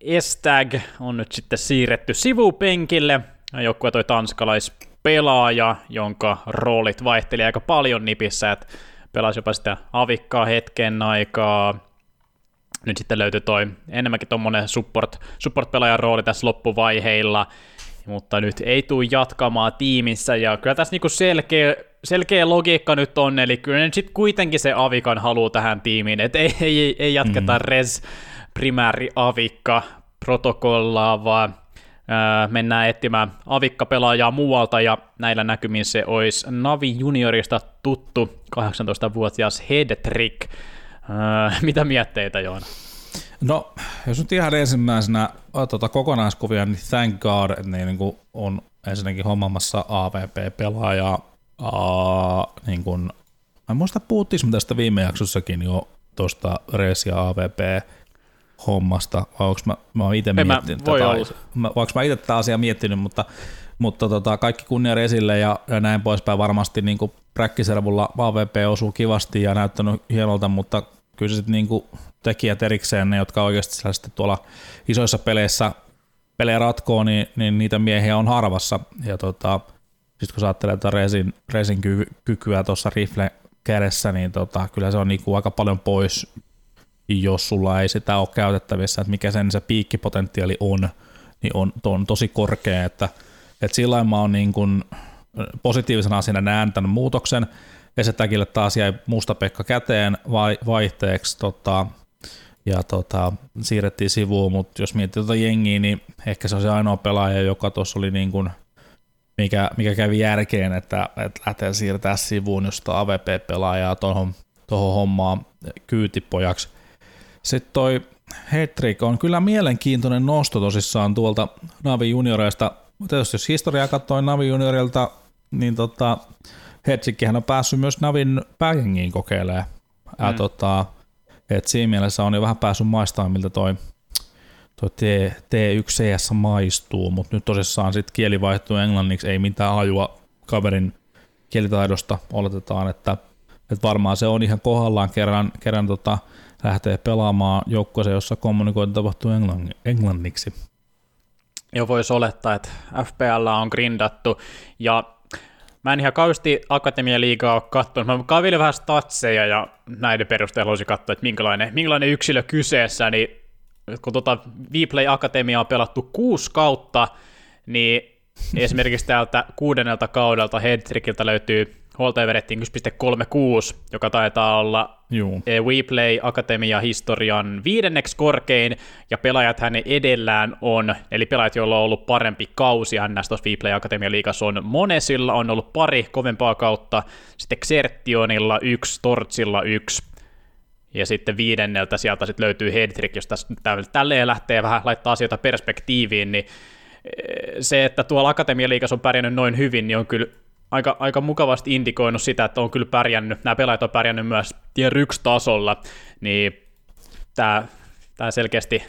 Estag on nyt sitten siirretty sivupenkille. Joukkue toi tanskalaispelaaja, jonka roolit vaihteli aika paljon nipissä, että pelasi jopa sitä avikkaa hetken aikaa. Nyt sitten löytyi toi enemmänkin tuommoinen support, support-pelaajan rooli tässä loppuvaiheilla, mutta nyt ei tule jatkamaan tiimissä, ja kyllä tässä niinku selkeä, selkeä logiikka nyt on, eli kyllä sitten kuitenkin se Avikan haluaa tähän tiimiin, että ei, ei, ei jatketa mm. res primääri avikka protokollaa, vaan ää, mennään etsimään avikka-pelaajaa muualta, ja näillä näkymin se olisi Navi Juniorista tuttu 18-vuotias Headtrick. Ää, [laughs] mitä mietteitä, Joona? No, jos nyt ihan ensimmäisenä tuota, kokonaiskuvia, niin thank god, niin, niin kuin on ensinnäkin hommamassa AVP-pelaajaa. Uh, niin kuin, mä muista, puhuttiin tästä viime jaksossakin jo tuosta Res ja AVP hommasta, vai onko mä, mä oon itse miettinyt voi tätä, mä, mä itse tätä asiaa miettinyt, mutta, mutta tota, kaikki kunnia Resille ja, ja näin poispäin varmasti niin präkkiservulla AVP osuu kivasti ja näyttänyt hienolta, mutta kyllä sitten niin tekijät erikseen, ne jotka oikeasti sitten tuolla isoissa peleissä pelejä ratkoo, niin, niin niitä miehiä on harvassa. Ja tota, sitten kun sä ajattelee että Resin, Resin ky- kykyä tuossa rifle kädessä, niin tota, kyllä se on niinku aika paljon pois, jos sulla ei sitä ole käytettävissä, että mikä sen se piikkipotentiaali on, niin on, on tosi korkea, että, että sillä mä oon niin kuin positiivisena asiana näen tämän muutoksen, Esetäkille taas jäi musta Pekka käteen vai, vaihteeksi tota, ja tota, siirrettiin sivuun, mutta jos miettii tuota jengiä, niin ehkä se on se ainoa pelaaja, joka tuossa oli niin kuin, mikä, mikä kävi järkeen, että, että lähtee siirtää sivuun josta AVP-pelaajaa tuohon hommaan kyytipojaksi. Sitten toi Hetrick on kyllä mielenkiintoinen nosto tosissaan tuolta Navi Junioreista. Tietysti jos historiaa katsoi Navi Juniorilta, niin tota, Hedgikkihän on päässyt myös Navin pääjengiin kokeilemaan. Mm. Ja tota, et siinä mielessä on jo vähän päässyt maistamaan, miltä toi, toi T, T1 CS maistuu, mutta nyt tosissaan sitten kieli vaihtuu englanniksi, ei mitään hajua kaverin kielitaidosta oletetaan, että, että varmaan se on ihan kohdallaan kerran, kerran tota, lähtee pelaamaan joukkueeseen, jossa kommunikointi tapahtuu englanniksi. Joo, voisi olettaa, että FPL on grindattu, ja Mä en ihan kauheasti Akatemia-liigaa ole katsonut. Mä kavilin vähän statseja ja näiden perusteella haluaisin katsoa, että minkälainen, minkälainen yksilö kyseessä, niin kun tota Vplay Akatemia on pelattu kuusi kautta, niin Esimerkiksi täältä kuudennelta kaudelta Headtrickiltä löytyy Holter 1.36, joka taitaa olla Juu. Eh, WePlay Akatemia historian viidenneksi korkein, ja pelaajat hänen edellään on, eli pelaajat, joilla on ollut parempi kausi ns. tuossa WePlay Akatemia liigassa on Monesilla, on ollut pari kovempaa kautta, sitten Xertionilla yksi, Tortsilla yksi, ja sitten viidenneltä sieltä sitten löytyy Headtrick, jos tässä tälleen lähtee vähän laittaa asioita perspektiiviin, niin se, että tuolla Akatemialiikassa on pärjännyt noin hyvin, niin on kyllä aika, aika mukavasti indikoinut sitä, että on kyllä pärjännyt, nämä pelaajat on pärjännyt myös tier 1 tasolla, niin tämä, tämä selkeästi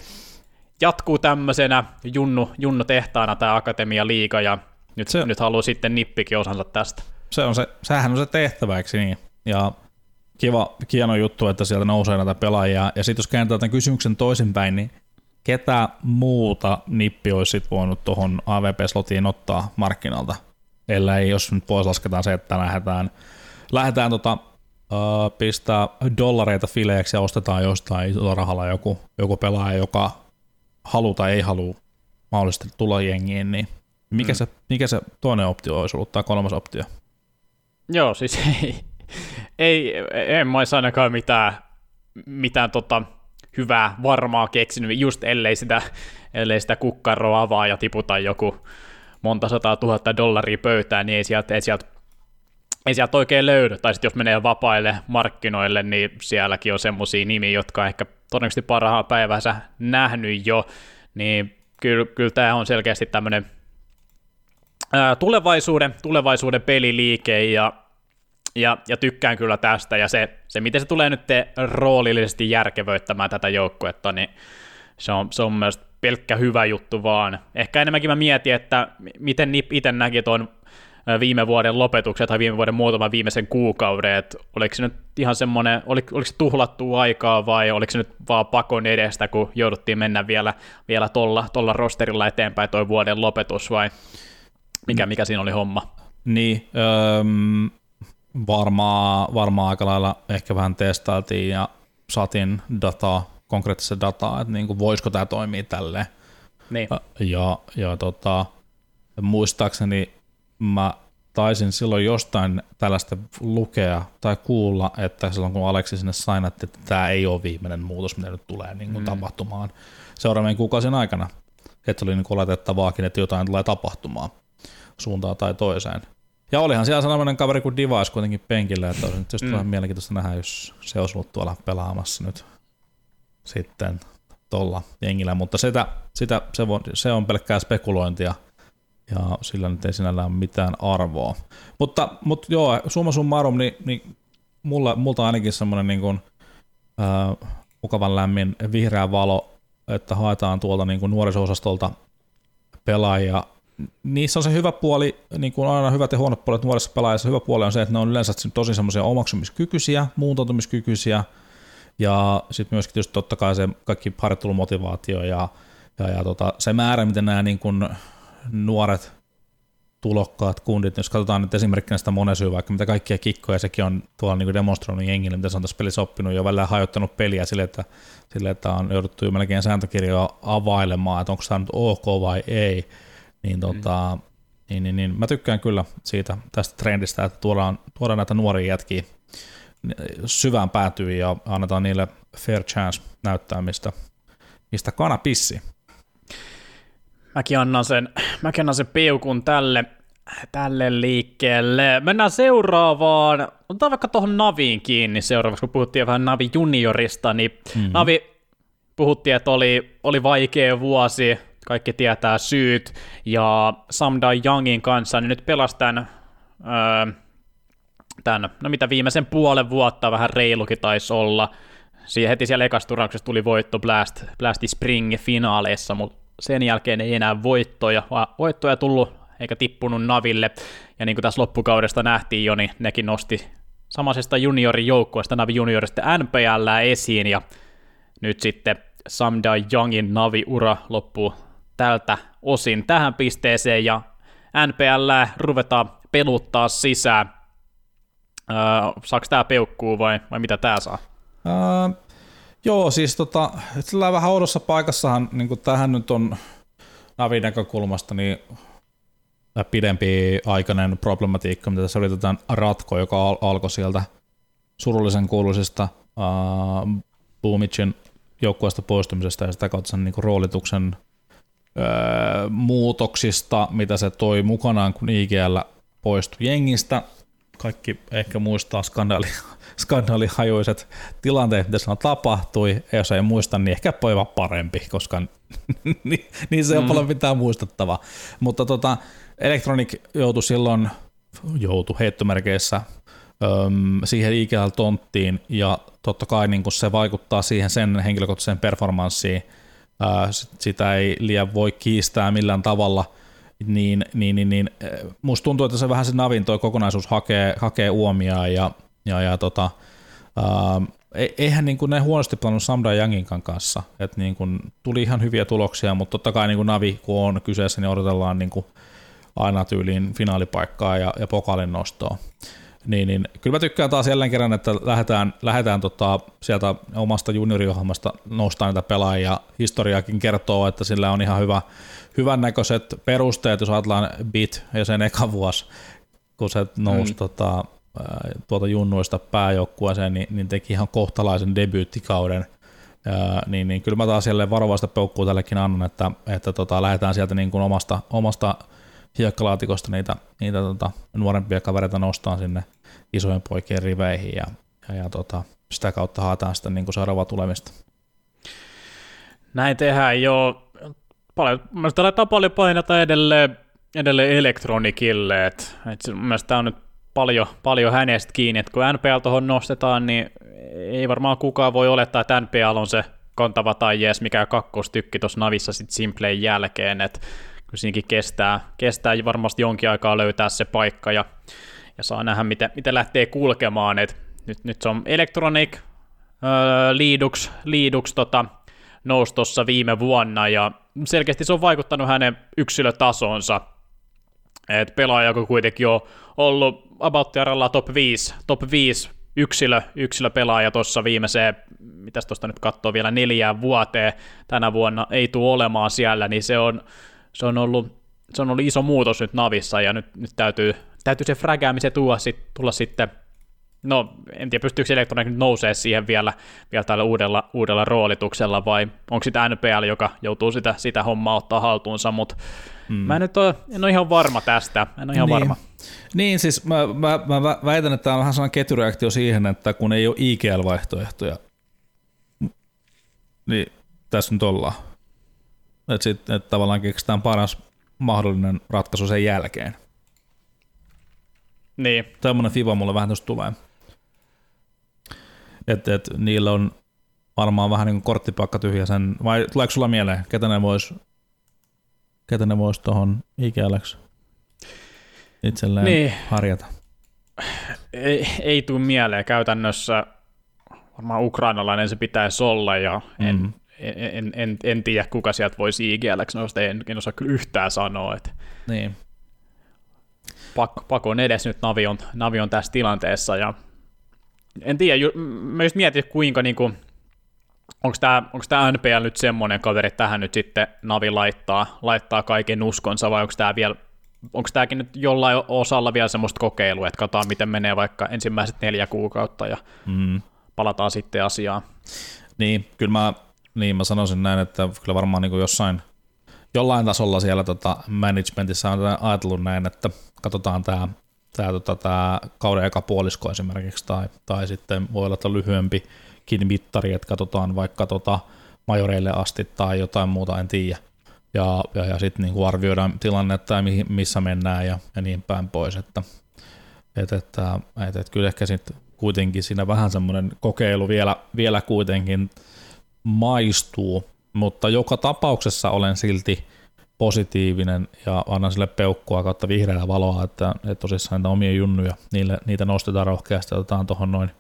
jatkuu tämmöisenä junnu, junnu tehtaana tämä Akatemia liiga ja nyt, se, nyt haluaa sitten nippikin osansa tästä. Se on se, sehän on se tehtäväksi niin? Ja kiva, hieno juttu, että sieltä nousee näitä pelaajia. Ja sitten jos kääntää tämän kysymyksen toisinpäin, niin ketä muuta nippi olisi voinut tuohon AVP-slotiin ottaa markkinalta? Ellei, jos nyt pois lasketaan se, että lähdetään, lähdetään tota, uh, pistää dollareita fileeksi ja ostetaan jostain isolla rahalla joku, joku pelaaja, joka haluaa tai ei halua mahdollisesti tulla jengiin, niin mikä, mm. se, mikä se toinen optio olisi ollut, tai kolmas optio? Joo, siis [laughs] ei, ei en mä olisi ainakaan mitään, mitään tota, hyvää varmaa keksinyt, just ellei sitä, ellei sitä kukkaroa avaa ja tiputa joku monta sataa tuhatta dollaria pöytään, niin ei sieltä, ei sieltä ei sieltä oikein löydy, tai sitten jos menee vapaille markkinoille, niin sielläkin on semmoisia nimiä, jotka on ehkä todennäköisesti parhaan päivänsä nähnyt jo, niin kyllä, kyllä tämä on selkeästi tämmöinen tulevaisuuden, tulevaisuuden peliliike, ja ja, ja tykkään kyllä tästä, ja se, se miten se tulee nyt te roolillisesti järkevöittämään tätä joukkuetta, niin se on, se on myös pelkkä hyvä juttu vaan. Ehkä enemmänkin mä mietin, että miten Nip itse näki tuon viime vuoden lopetukset tai viime vuoden muutaman viimeisen kuukauden, että oliko se nyt ihan semmoinen, oliko, oliko se tuhlattu aikaa vai oliko se nyt vaan pakon edestä, kun jouduttiin mennä vielä, vielä tolla, tolla rosterilla eteenpäin toi vuoden lopetus vai mikä, mikä siinä oli homma? Niin, öö, varmaan, varmaan aika lailla ehkä vähän testailtiin ja saatiin dataa, konkreettista dataa, että niin kuin voisiko tämä toimia tälleen. Niin. Ja, ja tota, muistaakseni mä taisin silloin jostain tällaista lukea tai kuulla, että silloin kun Aleksi sinne sainatti, että tämä ei ole viimeinen muutos, mitä nyt tulee niin kuin mm. tapahtumaan seuraavien kuukausien aikana. Että oli niin oletettavaakin, että jotain tulee tapahtumaan suuntaan tai toiseen. Ja olihan siellä sellainen kaveri kuin Device kuitenkin penkillä, että olisi nyt mm. vähän mielenkiintoista nähdä, jos se olisi ollut tuolla pelaamassa nyt sitten tuolla jengillä, mutta sitä, sitä, se, on, se on pelkkää spekulointia ja sillä nyt ei sinällään ole mitään arvoa. Mutta, mutta joo, summa summarum, niin, niin mulla, multa ainakin semmoinen niin kuin, äh, mukavan lämmin vihreä valo, että haetaan tuolta niin kuin nuoriso-osastolta pelaajia niissä on se hyvä puoli, niin kuin aina hyvät ja huonot puolet nuorissa pelaajissa, hyvä puoli on se, että ne on yleensä tosi semmoisia omaksumiskykyisiä, muuntautumiskykyisiä, ja sitten myöskin tietysti totta kai se kaikki harjoittelumotivaatio ja, ja, ja tota, se määrä, miten nämä niin kuin nuoret tulokkaat kundit, jos katsotaan nyt esimerkkinä sitä monesyy, vaikka mitä kaikkia kikkoja sekin on tuolla niin demonstroinut jengille, mitä se on tässä pelissä oppinut ja välillä hajottanut peliä sille, että, sille, että on jouduttu jo melkein sääntökirjoa availemaan, että onko tämä nyt ok vai ei, niin, tota, mm. niin, niin, niin, mä tykkään kyllä siitä tästä trendistä, että tuodaan, tuodaan näitä nuoria jätkiä syvään päätyy ja annetaan niille fair chance näyttää, mistä, mistä kana pissi. Mäkin annan sen, mäkin annan sen peukun tälle, tälle liikkeelle. Mennään seuraavaan. Otetaan vaikka tuohon Naviin kiinni seuraavaksi, kun puhuttiin vähän Navi juniorista, niin mm-hmm. Navi puhuttiin, että oli, oli vaikea vuosi, kaikki tietää syyt, ja Samdai Youngin kanssa, niin nyt pelas tämän, öö, tämän, no mitä viimeisen puolen vuotta, vähän reilukin taisi olla, Siihen heti siellä ekassa turnauksessa tuli voitto Blast, Blasti Spring finaaleissa, mutta sen jälkeen ei enää voittoja, vaan voittoja tullut eikä tippunut Naville, ja niin kuin tässä loppukaudesta nähtiin jo, niin nekin nosti samaisesta juniorijoukkueesta, Navi juniorista NPL esiin, ja nyt sitten Samdai Youngin Navi-ura loppuu tältä osin tähän pisteeseen ja NPL ruvetaan peluttaa sisään. Öö, saako tämä peukkuu vai, vai mitä tämä saa? Öö, joo, siis tota, sillä vähän oudossa paikassahan, niin tähän nyt on Navin näkökulmasta, niin pidempi aikainen problematiikka, mitä tässä yritetään ratkoa, joka al- alkoi sieltä surullisen kuuluisesta uh, Boomicin joukkueesta poistumisesta ja sitä kautta sen niin roolituksen öö, muutoksista, mitä se toi mukanaan, kun IGL poistui jengistä. Kaikki ehkä muistaa skandaali, [laughs] skandaalihajuiset tilanteet, mitä siinä tapahtui. Ja jos ei muista, niin ehkä poiva parempi, koska [laughs] niin, niin se on mm. paljon mitään muistettavaa. Mutta tota, Electronic joutui silloin, joutui heittomerkeissä siihen IGL-tonttiin ja totta kai niin se vaikuttaa siihen sen henkilökohtaiseen performanssiin, sitä ei liian voi kiistää millään tavalla, niin, niin, niin, niin musta tuntuu, että se vähän se Navin toi kokonaisuus hakee, hakee uomia ja, ja, ja tota, ää, e, eihän niin kuin ne huonosti pelannut Samda Youngin kanssa, että niin kuin tuli ihan hyviä tuloksia, mutta totta kai niin kuin Navi kun on kyseessä, niin odotellaan niin kuin aina tyyliin finaalipaikkaa ja, ja pokalin nostoa. Niin, niin kyllä mä tykkään taas jälleen kerran, että lähdetään, lähdetään tota, sieltä omasta junioriohjelmasta nostaa niitä pelaajia. Historiakin kertoo, että sillä on ihan hyvä, hyvän näköiset perusteet, jos ajatellaan bit ja sen eka vuosi, kun se nousi mm. tota, tuota junnuista pääjoukkueeseen, niin, niin teki ihan kohtalaisen debyyttikauden. Ja, niin, niin kyllä mä taas jälleen varovaista peukkuu tällekin annan, että, että tota, lähdetään sieltä niin kuin omasta, omasta hiekkalaatikosta niitä, niitä tota, nuorempia kavereita nostaa sinne isojen poikien riveihin ja, ja, ja tota, sitä kautta haetaan sitten niin seuraavaa tulemista. Näin tehdään jo. Paljon, mielestäni laittaa paljon painata edelleen, edelleen elektronikille, että et mielestäni on nyt paljon, paljon hänestä kiinni, että kun NPL tuohon nostetaan, niin ei varmaan kukaan voi olettaa, että NPL on se kantava tai jees mikä kakkostykki tuossa Navissa sitten Simplein jälkeen, että kyllä siinäkin kestää, kestää varmasti jonkin aikaa löytää se paikka ja, ja saa nähdä, miten, miten lähtee kulkemaan. Et nyt, nyt se on Electronic öö, Liidux, Liidux tota, nousi tuossa viime vuonna ja selkeästi se on vaikuttanut hänen yksilötasonsa. Et pelaaja, joka kuitenkin on ollut about top 5, top 5 yksilö, yksilöpelaaja tuossa viimeiseen, mitäs tuosta nyt katsoo vielä neljään vuoteen tänä vuonna, ei tule olemaan siellä, niin se on, se on ollut, se on ollut iso muutos nyt Navissa, ja nyt, nyt täytyy, täytyy se frägäämisen tulla, sit, tulla sitten No, en tiedä, pystyykö Electronic nyt nousee siihen vielä, vielä tällä uudella, uudella roolituksella, vai onko sitä NPL, joka joutuu sitä, sitä hommaa ottaa haltuunsa, mutta mm. mä en nyt ole, en ole ihan varma tästä, en ole ihan niin. varma. Niin, siis mä, mä, mä väitän, että tämä on vähän sellainen ketjureaktio siihen, että kun ei ole IGL-vaihtoehtoja, niin tässä nyt ollaan. Että sitten et tavallaan keksitään paras mahdollinen ratkaisu sen jälkeen. Niin. Tämmöinen fiva mulle vähän tuosta tulee. Että et, niillä on varmaan vähän niin kuin korttipakka tyhjä sen, vai tuleeko sulla mieleen, ketä ne vois, ketä ne vois tuohon IGLX itselleen niin. harjata? Ei, ei tule mieleen käytännössä, varmaan ukrainalainen se pitäisi olla ja en, mm en, en, en tiedä, kuka sieltä voisi IGLX nousta, en, en osaa kyllä yhtään sanoa. Että niin. Pakko, pakon edes nyt Navi on, Navi on tässä tilanteessa, ja en tiedä, mä just mietin, kuinka niin kuin, onko tämä, onko tämä NPL nyt semmoinen kaveri, että tähän nyt sitten Navi laittaa, laittaa kaiken uskonsa, vai onko tämä vielä onko tämäkin nyt jollain osalla vielä semmoista kokeilua, että katsotaan miten menee vaikka ensimmäiset neljä kuukautta ja mm. palataan sitten asiaan. Niin, kyllä mä niin, mä sanoisin näin, että kyllä varmaan niin jossain, jollain tasolla siellä tota managementissa on ajatellut näin, että katsotaan tämä tämä, tota, tämä kauden eka puolisko esimerkiksi, tai, tai sitten voi olla lyhyempikin mittari, että katsotaan vaikka tota majoreille asti tai jotain muuta, en tiedä. Ja, ja, ja sitten niin arvioidaan tilannetta ja missä mennään ja, ja niin päin pois. Että, et, että, et, et kyllä ehkä sitten kuitenkin siinä vähän semmoinen kokeilu vielä, vielä kuitenkin maistuu, mutta joka tapauksessa olen silti positiivinen ja annan sille peukkua kautta vihreää valoa, että, että tosissaan niitä omia junnuja, niille, niitä nostetaan rohkeasti otetaan tuohon noin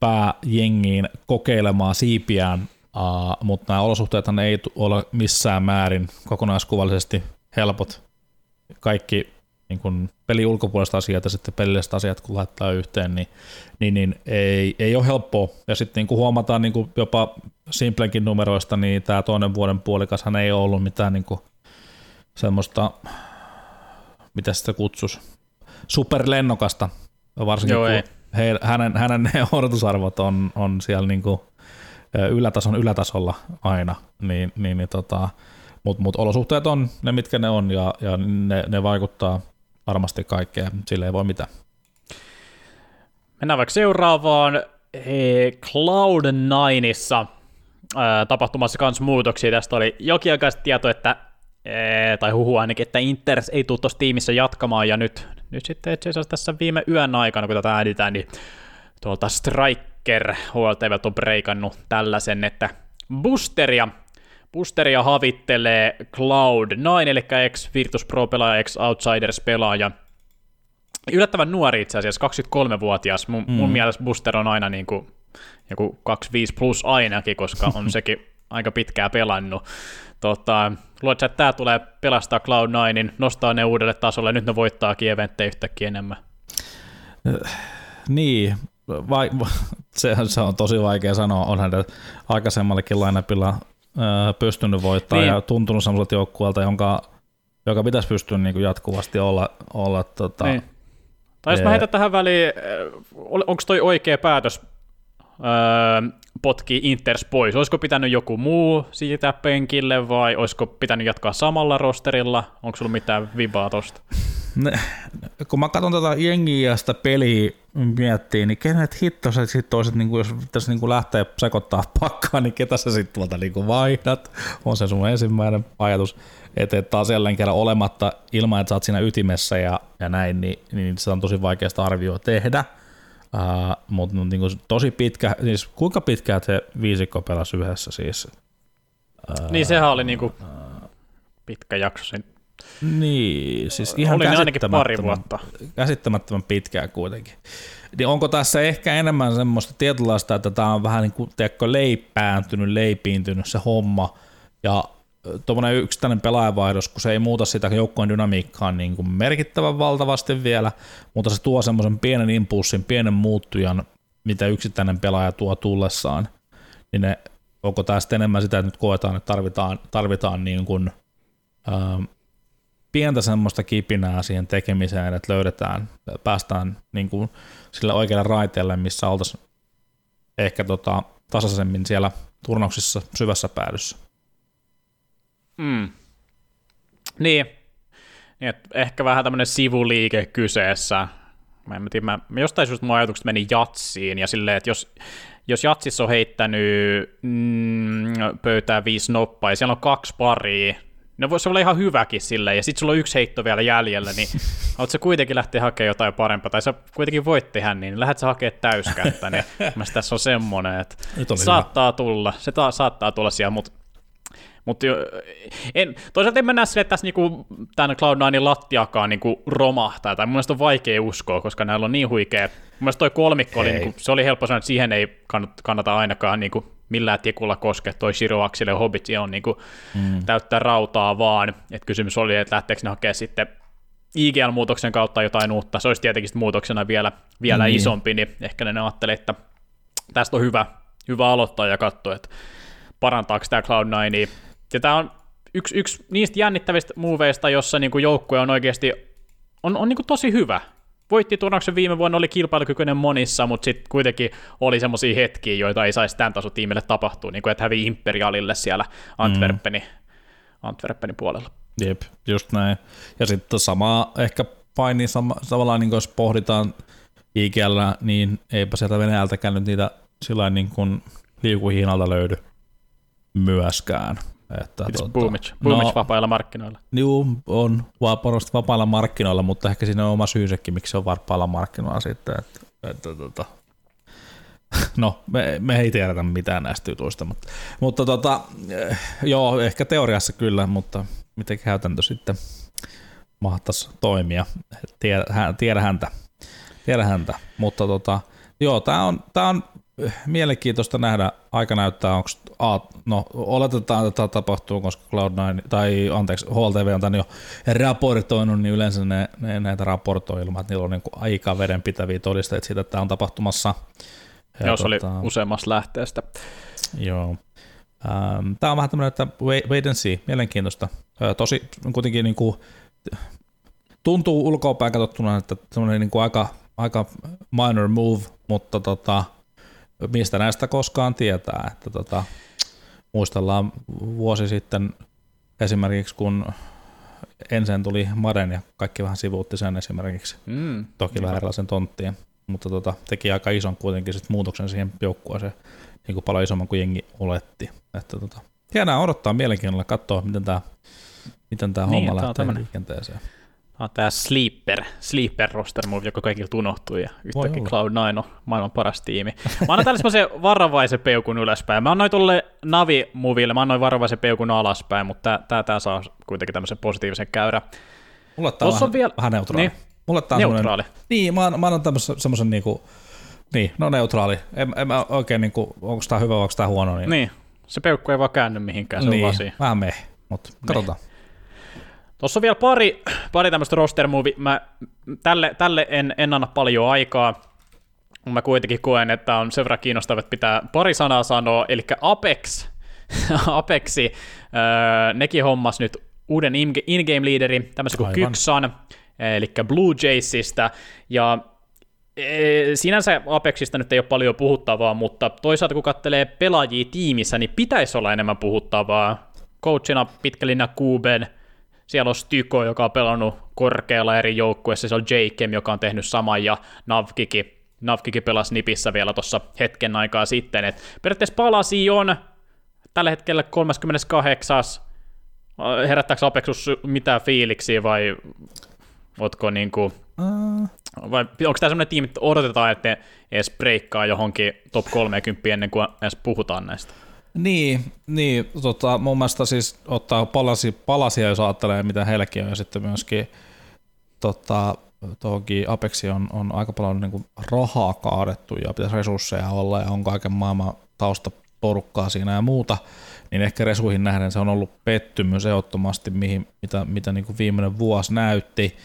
pääjengiin kokeilemaan siipiään, uh, mutta nämä olosuhteethan ei ole missään määrin kokonaiskuvallisesti helpot. Kaikki niin kun pelin ulkopuolista asiat ja sitten pelilliset asiat, kun laittaa yhteen, niin, niin, niin ei, ei ole helppoa. Ja sitten niin kuin huomataan niin kuin jopa Simplenkin numeroista, niin tämä toinen vuoden puolikashan ei ole ollut mitään niin kuin semmoista mitä sitä kutsus, superlennokasta, varsinkin Joo, kun ei. he, hänen, hänen ne [laughs] odotusarvot on, on siellä niin kuin ylätason ylätasolla aina, niin, niin, niin tota, mutta mut olosuhteet on ne, mitkä ne on, ja, ja ne, ne vaikuttaa varmasti kaikkeen, sille ei voi mitään. Mennään vaikka seuraavaan. Cloud9issa ää, tapahtumassa kanssa muutoksia. Tästä oli jokin aika sitten tieto, että tai huhu ainakin, että Inter ei tule tuossa tiimissä jatkamaan, ja nyt, nyt sitten itse asiassa tässä viime yön aikana, kun tätä äänitään, niin tuolta Striker HLTV on breikannut tällaisen, että Boosteria, Boosteria havittelee Cloud9, eli ex Virtus Pro-pelaaja, ex Outsiders-pelaaja, yllättävän nuori itse asiassa, 23-vuotias. Mun, mm. mun mielestä Booster on aina niin kuin, joku 25 plus ainakin, koska on [laughs] sekin aika pitkää pelannut. Tota, luuletko, että tämä tulee pelastaa Cloud9, nostaa ne uudelle tasolle, nyt ne voittaakin eventtejä yhtäkkiä enemmän. Niin, vai, [laughs] se, se on tosi vaikea sanoa. Onhan aikaisemmallakin lainapilla pystynyt voittamaan niin. ja tuntunut sellaiselta joukkueelta, jonka, joka pitäisi pystyä niin kuin jatkuvasti olla, olla tota, niin. Tai jos mä heitän tähän väliin, onko toi oikea päätös öö, potkii Inters pois? Olisiko pitänyt joku muu siitä penkille vai olisiko pitänyt jatkaa samalla rosterilla? Onko sulla mitään vibaa tosta? Ne, kun mä katson tätä jengiä ja sitä peliä miettii, niin kenet hitto sä sitten olisit, niin jos pitäisi niin lähteä sekoittaa [laughs] pakkaa, niin ketä sä sitten tuolta niin vaihdat? On se sun ensimmäinen ajatus että taas jälleen kerran olematta ilman, että sä oot siinä ytimessä ja, ja näin, niin, niin se on tosi vaikeasta arvioa tehdä. Uh, mutta niin kuin tosi pitkä, siis kuinka pitkään se viisikko pelasi yhdessä siis? Uh, niin sehän oli niinku pitkä jakso sen. Niin, siis ihan oli ainakin pari vuotta. Käsittämättömän pitkään kuitenkin. Niin onko tässä ehkä enemmän semmoista tietynlaista, että tämä on vähän niin kuin tiedätkö, leipääntynyt, leipiintynyt se homma, ja tuommoinen yksittäinen pelaajavaihdos, kun se ei muuta sitä joukkojen dynamiikkaa niin kuin merkittävän valtavasti vielä, mutta se tuo semmoisen pienen impulssin, pienen muuttujan, mitä yksittäinen pelaaja tuo tullessaan, niin ne, onko tämä sitten enemmän sitä, että nyt koetaan, että tarvitaan, tarvitaan niin kuin, ää, pientä semmoista kipinää siihen tekemiseen, että löydetään, päästään niin kuin sille oikealle raiteelle, missä oltaisiin ehkä tota, tasaisemmin siellä turnauksissa syvässä päädyssä. Mm. Niin. niin ehkä vähän tämmöinen sivuliike kyseessä. Mä en tiedä, mä jostain syystä mun ajatukset meni jatsiin, ja silleen, että jos, jos jatsissa on heittänyt mm, pöytää viisi noppaa, ja siellä on kaksi paria, ne voisi olla ihan hyväkin silleen, ja sitten sulla on yksi heitto vielä jäljellä, niin [laughs] sä kuitenkin lähteä hakemaan jotain parempaa, tai sä kuitenkin voit tehdä niin, lähdet sä hakemaan täyskättä, niin tässä on semmoinen, että saattaa hyvä. tulla, se ta- saattaa tulla siellä, mutta mutta en, toisaalta en mä näe sille, että tässä niinku, tämän Cloud9 lattiakaan niinku romahtaa, tai mun mielestä on vaikea uskoa, koska näillä on niin huikea. Mun mielestä toi kolmikko oli, niinku, se oli helppo sanoa, että siihen ei kannata ainakaan niinku, millään tikulla koskea, toi Shiro Axille Hobbit on niinku, mm. täyttää rautaa vaan, että kysymys oli, että lähteekö ne hakemaan sitten IGL-muutoksen kautta jotain uutta, se olisi tietenkin muutoksena vielä, vielä mm. isompi, niin ehkä ne ajattelee, että tästä on hyvä, hyvä aloittaa ja katsoa, että parantaako tämä Cloud9 ja tämä on yksi, yksi niistä jännittävistä muuveista, jossa niin kuin joukkue on oikeasti on, on niin kuin tosi hyvä. Voitti turnauksen viime vuonna, oli kilpailukykyinen monissa, mutta sitten kuitenkin oli semmoisia hetkiä, joita ei saisi tämän tasotiimille tapahtua, niin kuin että hävii Imperialille siellä Antwerpenin, mm. Antwerpenin puolella. Jep, just näin. Ja sitten sama ehkä paini sama, tavallaan, niin jos pohditaan IGL, niin eipä sieltä Venäjältäkään nyt niitä sillä niin kuin liukuhiinalta löydy myöskään. Että, tuota, Boomich, Boomich no, vapailla markkinoilla. Joo, on vapaasti vapailla markkinoilla, mutta ehkä siinä on oma syysekin, miksi se on vapailla markkinoilla sitten. Että, että, että, no, me, me ei tiedetä mitään näistä jutuista, mutta, mutta tota, joo, ehkä teoriassa kyllä, mutta miten käytäntö sitten mahtaisi toimia, tiedä, tiedä häntä. Tiedä häntä. Mutta tota, joo, tämä on, tää on mielenkiintoista nähdä, aika näyttää, onko, no oletetaan, että tämä tapahtuu, koska Cloud9, tai anteeksi, HLTV on tämän jo raportoinut, niin yleensä ne, ne näitä raportoi ilman, että niillä on niin aika vedenpitäviä todisteita siitä, että tämä on tapahtumassa. Ja Joo, se oli tota, useammasta lähteestä. Joo. Ähm, tämä on vähän tämmöinen, että wait and see, mielenkiintoista. Tosi kuitenkin niin kuin, tuntuu ulkoapäin katsottuna, että semmoinen niin kuin aika, aika minor move, mutta tota, mistä näistä koskaan tietää. Että tota, muistellaan vuosi sitten esimerkiksi, kun ensin tuli Maden ja kaikki vähän sivuutti sen esimerkiksi. Mm, Toki vähän erilaisen tonttiin, mutta tota, teki aika ison kuitenkin sit muutoksen siihen joukkueeseen, niin kuin paljon isomman kuin jengi oletti. Että tota, hienoa odottaa mielenkiinnolla katsoa, miten tämä miten tää niin, homma lähtee liikenteeseen. Tämä on tämä Sleeper, Sleeper roster move, joka kaikilta unohtui ja yhtäkkiä Cloud9 on maailman paras tiimi. Mä annan tälle semmoisen varovaisen peukun ylöspäin. Mä annoin tuolle Navi-moville, mä annoin varovaisen peukun alaspäin, mutta tää, tää saa kuitenkin tämmöisen positiivisen käyrä. Mulle tää on vähän, vielä... vähän neutraali. Niin. Mulle tää on neutraali. Niin, mä, mä annan tämmöisen semmoisen niinku, niin, no neutraali. En, en mä oikein niinku, onko tää hyvä vai onko tää huono. Niin, niin. se peukku ei vaan käänny mihinkään, se niin, on vaan vähän meh, mutta katsotaan. Niin. Tuossa on vielä pari, pari tämmöistä roster movie. Mä tälle, tälle en, en anna paljon aikaa. Mä kuitenkin koen, että on sen verran kiinnostavaa, että pitää pari sanaa sanoa. Eli Apex, [laughs] Apexi, äh, nekin hommas nyt uuden in-game leaderi, tämmöisen kuin Kyksan, eli Blue Jaysista, ja e, sinänsä Apexista nyt ei ole paljon puhuttavaa, mutta toisaalta kun katselee pelaajia tiimissä, niin pitäisi olla enemmän puhuttavaa. Coachina pitkälinä Kuben, siellä on Styko, joka on pelannut korkealla eri joukkueissa, se on Jakem, joka on tehnyt saman, ja Navkiki, Navkiki pelasi Nipissä vielä tuossa hetken aikaa sitten. Et periaatteessa palasi on tällä hetkellä 38. Herättääkö Apexus mitään fiiliksiä vai ootko niinku, uh. vai onko tämä sellainen tiimi, että odotetaan, että ne edes breikkaa johonkin top 30 ennen kuin edes puhutaan näistä? Niin, niin tota, mun mielestä siis ottaa palasi, palasia, jos ajattelee, mitä heilläkin on, ja sitten myöskin tota, toki Apexi on, on aika paljon niin kuin rahaa kaadettu ja pitäisi resursseja olla ja on kaiken maailman taustaporukkaa siinä ja muuta, niin ehkä resuihin nähden se on ollut pettymys ehdottomasti, mihin, mitä, mitä niin kuin viimeinen vuosi näytti.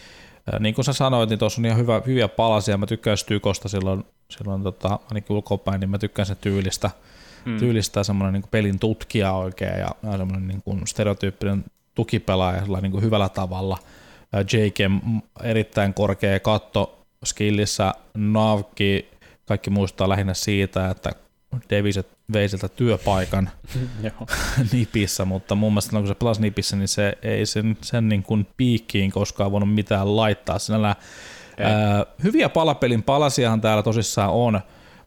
Niin kuin sä sanoit, niin tuossa on ihan hyvä, hyviä palasia. Mä tykkään Stykosta silloin, silloin tota, ainakin ulkopäin, niin mä tykkään sen tyylistä – mm. tyylistä semmoinen niin pelin tutkija oikein ja, ja semmoinen niin kuin stereotyyppinen tukipelaaja niin kuin hyvällä tavalla. Jake erittäin korkea katto skillissä, Navki, kaikki muistaa lähinnä siitä, että Deviset vei sieltä työpaikan [laughs] [laughs] nipissä, mutta mun mielestä kun se pelasi nipissä, niin se ei sen, sen niin kuin piikkiin koskaan voinut mitään laittaa. Sinällä, ää, hyviä palapelin palasiahan täällä tosissaan on,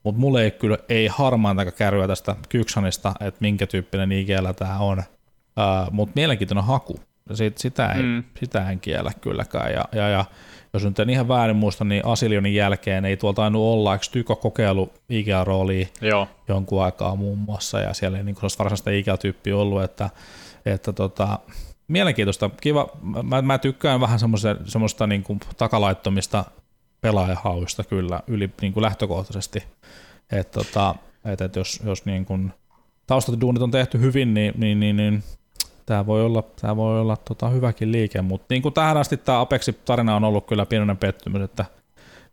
mutta mulle ei kyllä ei harmaantakaan kärryä tästä Kyksanista, että minkä tyyppinen IGL tämä on, uh, mutta mielenkiintoinen haku. Sit, sitä, ei, mm. sitä en kiellä kylläkään. Ja, ja, ja jos nyt en ihan väärin muista, niin Asilionin jälkeen ei tuolta tainnut olla, eikö Tyko kokeilu IGL-roolia Joo. jonkun aikaa muun muassa, ja siellä ei niin varsinaista IGL-tyyppiä ollut, että, että tota, mielenkiintoista, kiva, mä, mä tykkään vähän semmoista niin kuin takalaittomista pelaajahauista kyllä yli niin kuin lähtökohtaisesti. Et, tota, et, et jos, jos niin kuin taustatuduunit on tehty hyvin, niin, niin, niin, niin tämä voi olla, tää voi olla tota, hyväkin liike, mutta niin kuin tähän asti tämä Apexi-tarina on ollut kyllä pienoinen pettymys, että,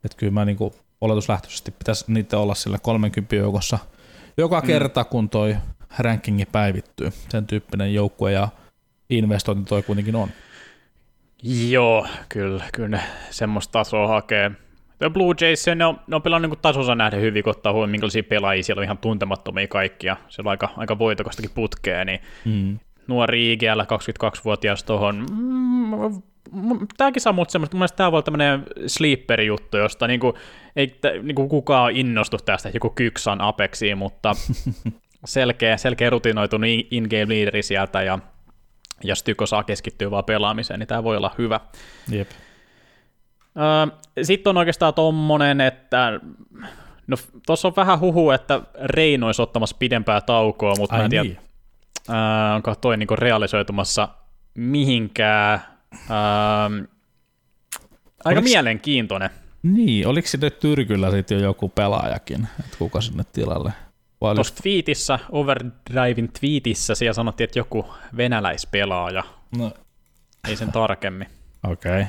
että kyllä mä niin kuin oletuslähtöisesti pitäisi niitä olla sillä 30 joukossa joka mm. kerta, kun toi rankingi päivittyy. Sen tyyppinen joukkue ja investointi toi kuitenkin on. Joo, kyllä, kyllä ne semmoista tasoa hakee. Ja Blue Jays, ne on, ne on pelannut niin tasonsa nähden hyvin, kun ottaa huomioon, minkälaisia pelaajia siellä on ihan tuntemattomia kaikkia. Se on aika, aika voitokastakin putkea, niin mm. nuori IGL, 22-vuotias tuohon, mm, tämäkin saa mut semmoista, mun tämä voi olla tämmöinen sleeper-juttu, josta niinku, ei niinku kukaan innostu tästä, joku Kyksan Apexiin, mutta [laughs] selkeä, selkeä rutinoitunut in-game leaderi sieltä, ja jos Tyko saa keskittyä vaan pelaamiseen, niin tämä voi olla hyvä. Jep. Sitten on oikeastaan tommonen, että no tuossa on vähän huhu, että Reino olisi ottamassa pidempää taukoa, mutta Ai mä en tiedä, niin. onko toi niinku realisoitumassa mihinkään. Ää, aika Oliks... mielenkiintoinen. Niin, oliko sinne Tyrkyllä sitten jo joku pelaajakin, että kuka sinne tilalle? Tuossa tweetissä, Overdrivein tweetissä, siellä sanottiin, että joku venäläispelaaja. No. Ei sen tarkemmin. [laughs] Okei. Okay.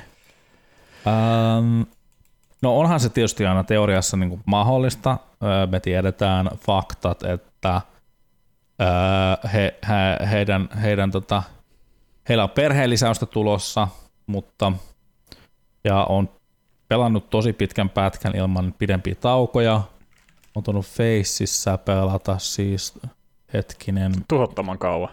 Um, no onhan se tietysti aina teoriassa niin kuin mahdollista. Me tiedetään faktat, että he, he, heidän, heidän tota, heillä on perheen lisäystä tulossa, mutta ja on pelannut tosi pitkän pätkän ilman pidempiä taukoja. On tullut Faceissa pelata siis hetkinen. Tuhottoman kauan.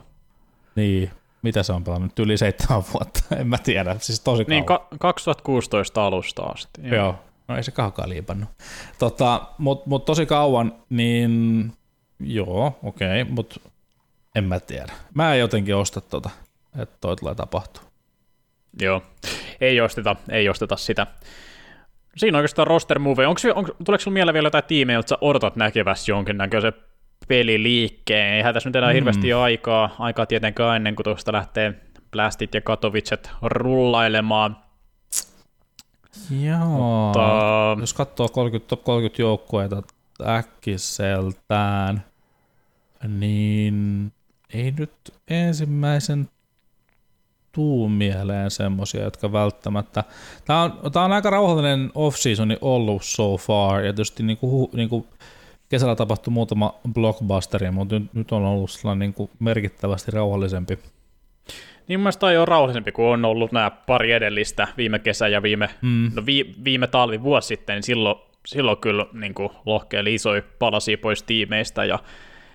Niin, mitä se on pelannut? Yli seitsemän vuotta, [laughs] en mä tiedä, siis tosi Niin, kauan. ka- 2016 alusta asti. Joo. Joo. No ei se kaukaa liipannut. Tota, Mutta mut tosi kauan, niin joo, okei, okay, mutta en mä tiedä. Mä en jotenkin osta tota, että toi tulee tapahtua. Joo, ei osteta, ei osteta sitä. Siinä oikeastaan roster move. Onko, onko, tuleeko sinulla mieleen vielä jotain tiimejä, joita sä odotat näkevässä jonkinnäköisen peliliikkeen? Eihän tässä nyt enää mm. hirveästi aikaa, aikaa tietenkään ennen kuin tuosta lähtee Blastit ja Katowicet rullailemaan. Joo, Mutta... jos katsoo 30, top 30 joukkueita äkkiseltään, niin ei nyt ensimmäisen tuu mieleen semmosia, jotka välttämättä... Tämä on, tämä on aika rauhallinen off-seasoni ollut so far, ja tietysti niin kuin, niin kuin kesällä tapahtui muutama blockbusteri, mutta nyt, nyt on ollut sellainen niin kuin merkittävästi rauhallisempi. Niin mun mielestä on rauhallisempi, kuin on ollut nämä pari edellistä viime kesä ja viime, mm. no vi, viime talvi vuosi sitten, niin silloin, silloin kyllä niin kuin lohkeili isoja palasia pois tiimeistä ja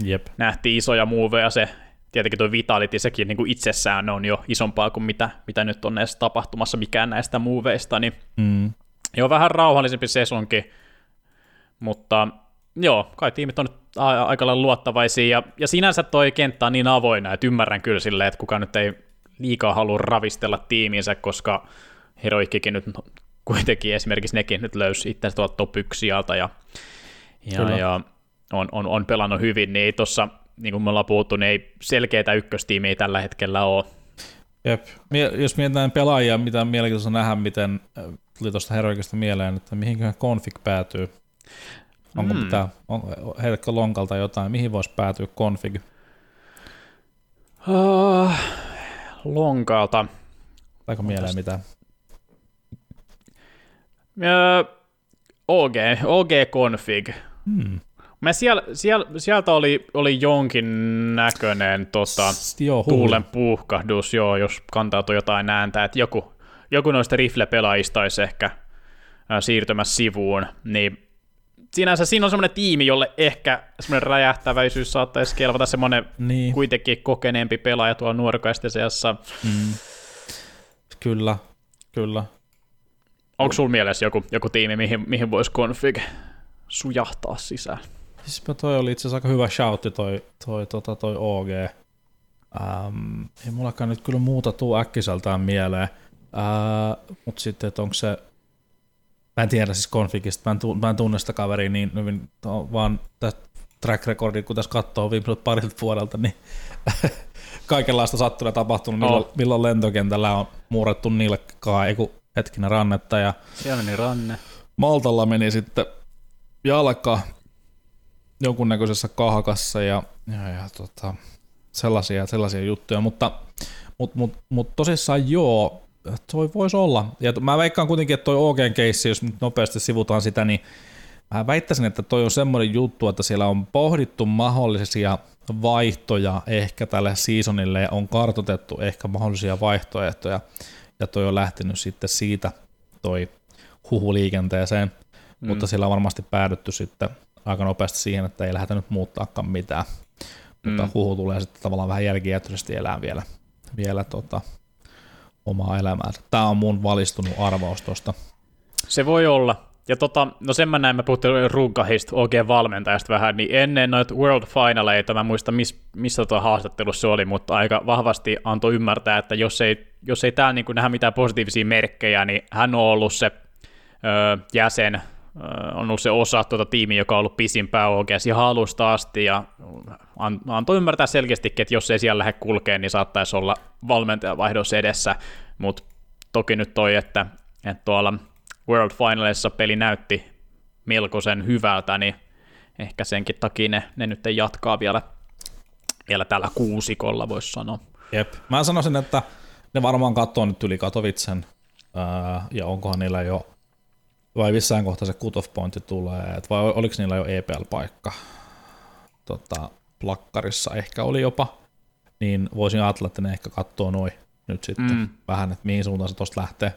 Jep. nähtiin isoja muuveja, se tietenkin tuo Vitality, sekin niin kuin itsessään on jo isompaa kuin mitä, mitä nyt on edes tapahtumassa mikään näistä muuveista, niin mm. jo vähän rauhallisempi sesonki, mutta joo, kai tiimit on nyt aika lailla luottavaisia, ja, ja sinänsä toi kenttä on niin avoinna, että ymmärrän kyllä silleen, että kukaan nyt ei liikaa halua ravistella tiiminsä, koska Heroikkikin nyt kuitenkin esimerkiksi nekin nyt löysi itse tuolta top 1 ja, ja, ja on, on, on pelannut hyvin, niin tuossa niin kuin me ollaan puhuttu, niin ei selkeitä ykköstiimiä tällä hetkellä ole. Jep. Jos mietitään pelaajia, mitä on mielenkiintoista nähdä, miten äh, tuli tuosta Heroikista mieleen, että mihinköhän config päätyy. Onko mm. pitää, on, heitäkö lonkalta jotain, mihin voisi päätyä config? Uh, lonkalta. Taiko mieleen mitään? Uh, OG, OG config. Hmm. Mä siellä, siellä, sieltä oli, oli jonkin näköinen tota, joo, tuulen puuhkahdus, joo, jos kantautui jotain ääntä, että joku, joku noista rifle-pelaajista olisi ehkä siirtymässä sivuun, niin sinänsä siinä on semmoinen tiimi, jolle ehkä semmoinen räjähtäväisyys saattaisi kelvata semmoinen niin. kuitenkin kokeneempi pelaaja tuolla nuorkaisten seassa. Mm. Kyllä, kyllä. Onko sulla mielessä joku, joku tiimi, mihin, mihin voisi config sujahtaa sisään? Siis toi oli itse asiassa aika hyvä shoutti toi, toi, tota, toi OG. Ähm, ei mullakaan nyt kyllä muuta tuu äkkiseltään mieleen, äh, mutta sitten, että onko se, mä en tiedä siis konfigista, mä en, tunne, mä en tunne sitä kaveria niin hyvin, vaan tästä track recordit, kun tässä katsoo viimeiseltä parilta vuodelta, niin [laughs] kaikenlaista sattuu ja tapahtunut, milloin, oh. milloin lentokentällä on muurettu nilkkaa, ei kun hetkinen rannetta. Ja Siellä meni ranne. Maltalla meni sitten jalka, jonkunnäköisessä kahakassa ja, ja, ja tota, sellaisia, sellaisia juttuja, mutta mut, mut, mut tosissaan joo, toi voisi olla. Ja mä veikkaan kuitenkin, että toi OGn keissi, jos nyt nopeasti sivutaan sitä, niin mä väittäisin, että toi on semmoinen juttu, että siellä on pohdittu mahdollisia vaihtoja ehkä tälle seasonille ja on kartotettu ehkä mahdollisia vaihtoehtoja ja toi on lähtenyt sitten siitä toi huhuliikenteeseen, mm. mutta siellä on varmasti päädytty sitten aika nopeasti siihen, että ei lähdetä nyt muuttaakaan mitään. Mm. Mutta huhu tulee sitten tavallaan vähän jälkijättöisesti elää vielä, vielä tota, omaa elämäänsä. Tämä on mun valistunut arvaus tuosta. Se voi olla. Ja tota, no sen mä näin, mä puhuttiin Runkahista oikein valmentajasta vähän, niin ennen noita World Finaleita, mä muistan miss, missä tota haastattelussa se oli, mutta aika vahvasti antoi ymmärtää, että jos ei, jos ei täällä niin nähdä mitään positiivisia merkkejä, niin hän on ollut se ö, jäsen on ollut se osa tuota tiimiä, joka on ollut pisimpää oikeasti halusta asti, ja antoi ymmärtää selkeästikin, että jos ei siellä lähde kulkeen, niin saattaisi olla valmentajavaihdos edessä, mutta toki nyt toi, että, että tuolla World Finalissa peli näytti melkoisen hyvältä, niin ehkä senkin takia ne, ne nyt jatkaa vielä, vielä tällä kuusikolla, voisi sanoa. Jep. Mä sanoisin, että ne varmaan katsoo nyt yli Katovitsen, ja onkohan niillä jo vai missään kohtaa se cut-off pointti tulee, et vai oliko niillä jo EPL-paikka tota, plakkarissa, ehkä oli jopa, niin voisin ajatella, että ne ehkä katsoo noin nyt sitten mm. vähän, että mihin suuntaan se tuosta lähtee.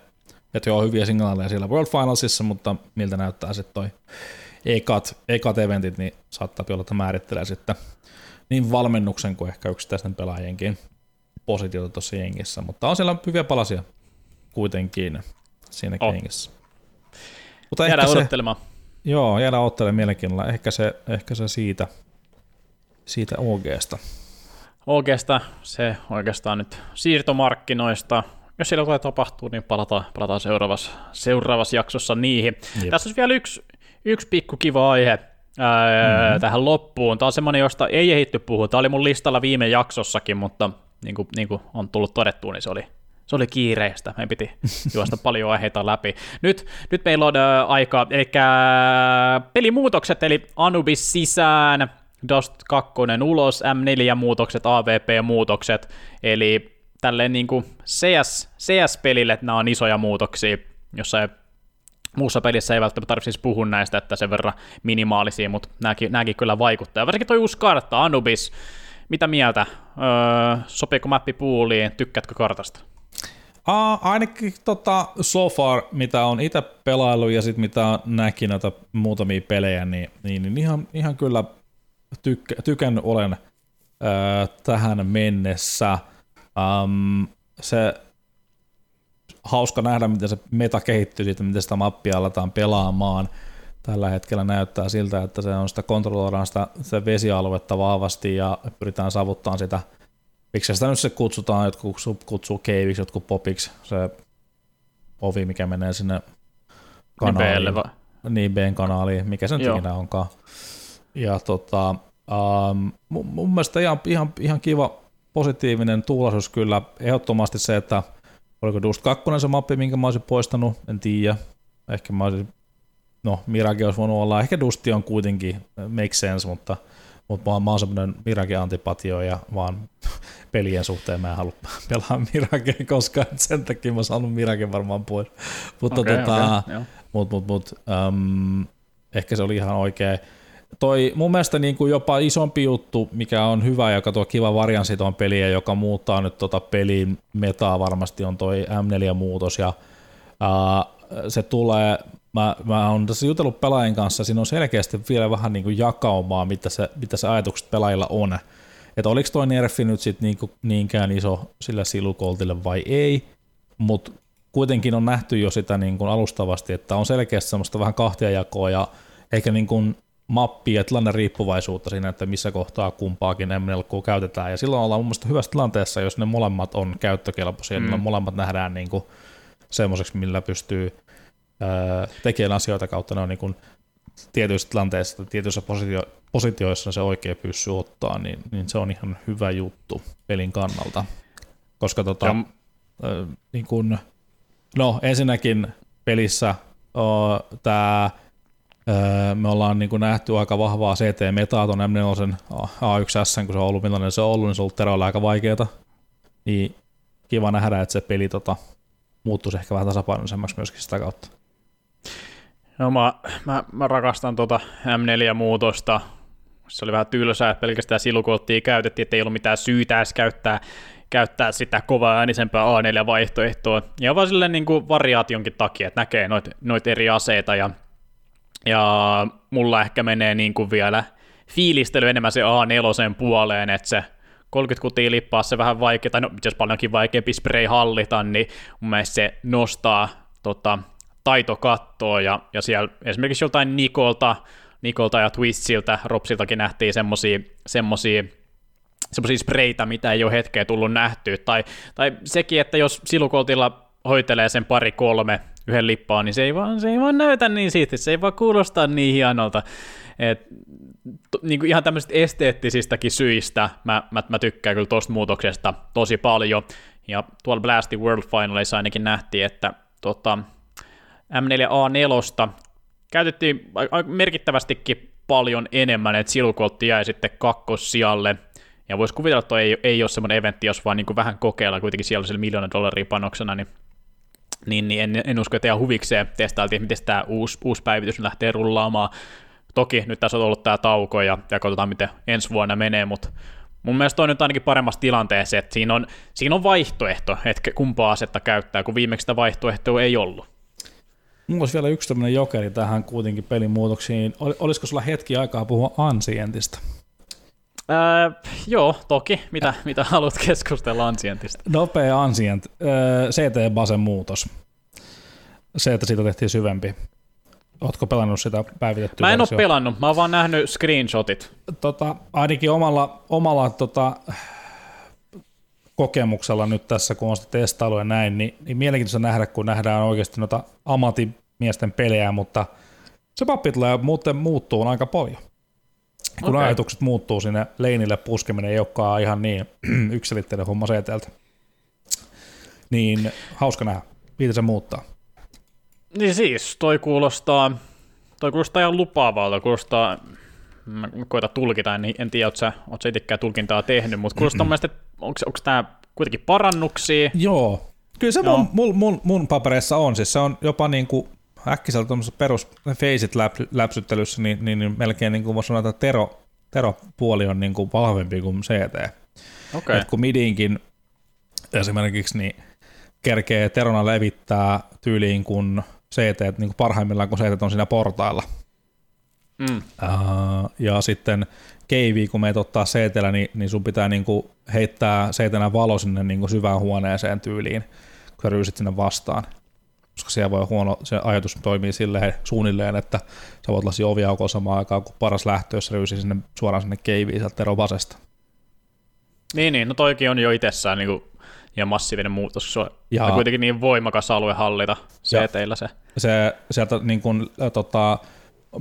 että joo, hyviä signaaleja siellä World Finalsissa, mutta miltä näyttää sitten toi ekat, ekat eventit, niin saattaa olla, että määrittelee sitten niin valmennuksen kuin ehkä yksittäisten pelaajienkin positiota tuossa jengissä, mutta on siellä hyviä palasia kuitenkin siinä oh. kengissä. Mutta jäädään ehkä odottelemaan. Se, joo, jäädään odottelemaan mielenkiinnolla. Ehkä se, ehkä se siitä, siitä OGsta. OGsta se oikeastaan nyt siirtomarkkinoista. Jos siellä jotain tapahtuu, niin palataan, palataan seuraavassa, seuraavassa jaksossa niihin. Jep. Tässä olisi vielä yksi, yksi pikku kiva aihe, ää, mm-hmm. tähän loppuun. Tämä on semmoinen, josta ei ehitty puhua. Tämä oli mun listalla viime jaksossakin, mutta niin kuin, niin kuin on tullut todettua, niin se oli, se oli kiireistä. Meidän piti juosta paljon aiheita läpi. Nyt, nyt meillä on äh, aika, eli pelimuutokset, eli Anubis sisään, Dust 2 ulos, M4-muutokset, AVP-muutokset, eli tälleen niin kuin CS, CS-pelille nämä on isoja muutoksia, jossa ei muussa pelissä ei välttämättä tarvitse siis puhua näistä, että sen verran minimaalisia, mutta nämäkin, nämäkin kyllä vaikuttaa. Varsinkin tuo uusi kartta, Anubis, mitä mieltä? Öö, sopiiko mappi puuliin? Tykkäätkö kartasta? Uh, ainakin tota, so far, mitä on itse pelaillut ja sitten mitä näki näitä muutamia pelejä, niin, niin, niin ihan, ihan kyllä tykkä, tykännyt olen uh, tähän mennessä. Um, se hauska nähdä, miten se meta kehittyy siitä, miten sitä mappia aletaan pelaamaan. Tällä hetkellä näyttää siltä, että se on sitä kontrolloidaan sitä, sitä vesialuetta vahvasti ja pyritään saavuttaa sitä Miksi sitä nyt se kutsutaan, jotkut kutsuu keiviksi, jotkut popiksi, se ovi, mikä menee sinne kanaaliin. Niin, niin B-kanaaliin, mikä se nyt ikinä onkaan. Ja tota, um, mun, mun mielestä ihan, ihan, ihan kiva positiivinen tuulaisuus kyllä. Ehdottomasti se, että oliko Dust 2 se mappi, minkä mä olisin poistanut, en tiedä. Ehkä mä olisin, no Mirage olisi voinut olla, ehkä Dusti on kuitenkin, make sense, mutta – mutta mä, mä oon semmoinen Mirage-antipatio ja vaan [laughs] pelien suhteen mä en halua pelaa Miragea koskaan, sen takia mä oon saanut Mirage varmaan pois. Mutta okay, tota, okay, mut, mut, mut, um, ehkä se oli ihan oikein. Toi mun mielestä niin kuin jopa isompi juttu, mikä on hyvä ja tuo kiva varianssi tuon peliä, joka muuttaa nyt tota pelin metaa varmasti on toi M4-muutos ja uh, se tulee mä, mä oon tässä jutellut pelaajien kanssa, siinä on selkeästi vielä vähän niin kuin jakaumaa, mitä se, mitä se ajatukset pelaajilla on. Että oliko toi nerfi nyt sit niin kuin niinkään iso sillä silukoltille vai ei, mutta kuitenkin on nähty jo sitä niin kuin alustavasti, että on selkeästi semmoista vähän kahtiajakoa ja ehkä niin kuin mappia ja tilanne riippuvaisuutta siinä, että missä kohtaa kumpaakin MLQ käytetään. Ja silloin ollaan mun mielestä hyvässä tilanteessa, jos ne molemmat on käyttökelpoisia, mm. niin molemmat nähdään niin kuin semmoiseksi, millä pystyy tekemään asioita kautta ne on niin kuin tietyissä tilanteissa, tietyissä positio, positioissa se oikea pyssy ottaa, niin, niin se on ihan hyvä juttu pelin kannalta. Koska tota, ja, äh, niin kun, no ensinnäkin pelissä tämä me ollaan niin kuin nähty aika vahvaa CT-metaa tuon M4 A1S, kun se on ollut millainen se on ollut, niin se on ollut aika vaikeaa. Niin kiva nähdä, että se peli tota, muuttuisi ehkä vähän tasapainoisemmaksi myöskin sitä kautta. No mä, mä, mä rakastan tuota M4-muutosta. Se oli vähän tylsää, että pelkästään silukoottia käytettiin, että ei ollut mitään syytä edes käyttää, käyttää sitä kovaa äänisempää A4-vaihtoehtoa. Ja vaan silleen niin kuin variaationkin takia, että näkee noita noit eri aseita. Ja, ja mulla ehkä menee niin kuin vielä fiilistely enemmän se A4 puoleen, että se 30 kutia lippaa se vähän vaikea, tai no itse paljonkin vaikeampi spray hallita, niin mun mielestä se nostaa tota, taitokattoa, ja, ja siellä esimerkiksi joltain Nikolta, Nikolta ja Twistiltä, Ropsiltakin nähtiin semmosia, semmosia semmoisia spreitä, mitä ei ole hetkeä tullut nähtyä, tai, tai sekin, että jos silukoltilla hoitelee sen pari kolme yhden lippaan, niin se ei vaan, se ei vaan näytä niin siitä, se ei vaan kuulosta niin hienolta. Et, to, niin kuin ihan tämmöisistä esteettisistäkin syistä mä, mä, mä tykkään kyllä tosta muutoksesta tosi paljon, ja tuolla Blasty World Finalissa ainakin nähtiin, että tota, M4A4 käytettiin merkittävästikin paljon enemmän, että silukoltti jäi sitten kakkossijalle, ja voisi kuvitella, että ei, ei ole semmoinen eventti, jos vaan niin kuin vähän kokeilla kuitenkin siellä sillä miljoona dollaria panoksena, niin, niin, niin en, en usko, että ihan huvikseen testailtiin, miten tämä uusi, uusi päivitys lähtee rullaamaan. Toki nyt tässä on ollut tämä tauko ja, ja katsotaan, miten ensi vuonna menee, mutta Mun mielestä on nyt ainakin paremmassa tilanteessa, että siinä on, siinä on vaihtoehto, että kumpaa asetta käyttää, kun viimeksi sitä vaihtoehtoa ei ollut. Mulla olisi vielä yksi tämmöinen jokeri tähän kuitenkin pelin muutoksiin. Olisiko sulla hetki aikaa puhua Ansientista? Öö, joo, toki. Mitä, mitä haluat keskustella Ansientista? Nopea Ansient. Öö, CT-basen muutos. Se, että siitä tehtiin syvempi. Ootko pelannut sitä päivitettyä Mä en versio? ole pelannut, mä oon vaan nähnyt screenshotit. Tota, ainakin omalla, omalla tota, kokemuksella nyt tässä, kun on sitä testailu ja näin, niin, niin mielenkiintoista nähdä, kun nähdään oikeasti noita ammattimiesten pelejä, mutta se pappi tulee muuten muuttuu aika paljon. Kun okay. ajatukset muuttuu sinne leinille puskeminen ei olekaan ihan niin [clears throat] yksilitteinen homma seeteltä. Niin hauska nähdä, mitä se muuttaa. Niin siis, toi kuulostaa, toi kuulostaa ihan lupaavalta, kuulostaa, mä koitan tulkita, niin en tiedä, ootko sä, oot sä itsekään tulkintaa tehnyt, mutta kuulostaa että onko, onko tämä kuitenkin parannuksia? Joo, kyllä se mun, mun, mun, mun, papereissa on, siis se on jopa niin kuin äkkiseltä tuommoisessa perus faceit läpsyttelyssä, niin, niin, niin melkein niin kuin voisi sanoa, että tero, tero-puoli on niin kuin vahvempi kuin CT. Okay. Et kun midinkin esimerkiksi niin kerkee terona levittää tyyliin, kun CT, niin kuin parhaimmillaan kun CT on siinä portailla. Mm. Uh, ja sitten keivi, kun meet ottaa CT, niin, niin sun pitää niin kuin heittää CT valo sinne niin kuin syvään huoneeseen tyyliin, kun sä ryysit sinne vastaan. Koska siellä voi huono, se ajatus toimii silleen suunnilleen, että sä voit lasia oviaukon samaan aikaan, kun paras lähtö, jos ryysi sinne suoraan sinne keiviin sieltä Tero vasesta. Niin, niin, no toikin on jo itsessään niin kuin ja massiivinen muutos. Se on ja, kuitenkin niin voimakas alue hallita CTillä se. se sieltä niin kuin, tota,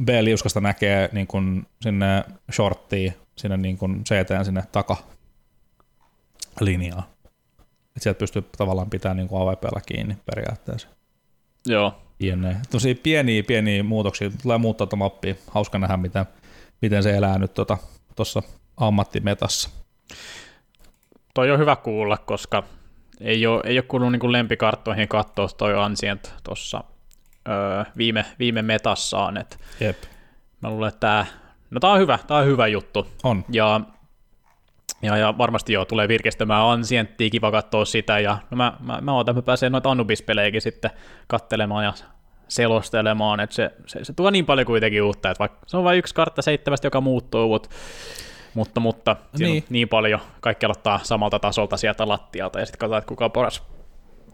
B-liuskasta näkee niin kuin sinne shorttiin, sinne niin kuin CT sinne takalinjaan. Et sieltä pystyy tavallaan pitämään niin kuin AVPllä kiinni periaatteessa. Joo. Jenne. Tosi pieniä, pieniä muutoksia. Tulee muuttaa tuota mappia. Hauska nähdä, miten, miten se elää nyt tuossa tota, ammattimetassa. Toi on hyvä kuulla, koska ei ole, ei ole kuulunut niin lempikarttoihin katsoa toi Ancient tuossa öö, viime, viime metassaan. Et Jep. Mä luulen, että tämä, no tää on hyvä, tää on hyvä juttu. On. Ja, ja, ja varmasti joo, tulee virkistämään Ancienttia, kiva katsoa sitä, ja no mä, mä, mä ootan, mä pääsen noita Anubis-pelejäkin sitten kattelemaan ja selostelemaan, että se, se, se, tuo niin paljon kuitenkin uutta, että vaikka se on vain yksi kartta seitsemästä, joka muuttuu, mutta mutta, mutta niin. niin paljon, kaikki aloittaa samalta tasolta sieltä lattialta ja sitten katsotaan, että kuka on paras.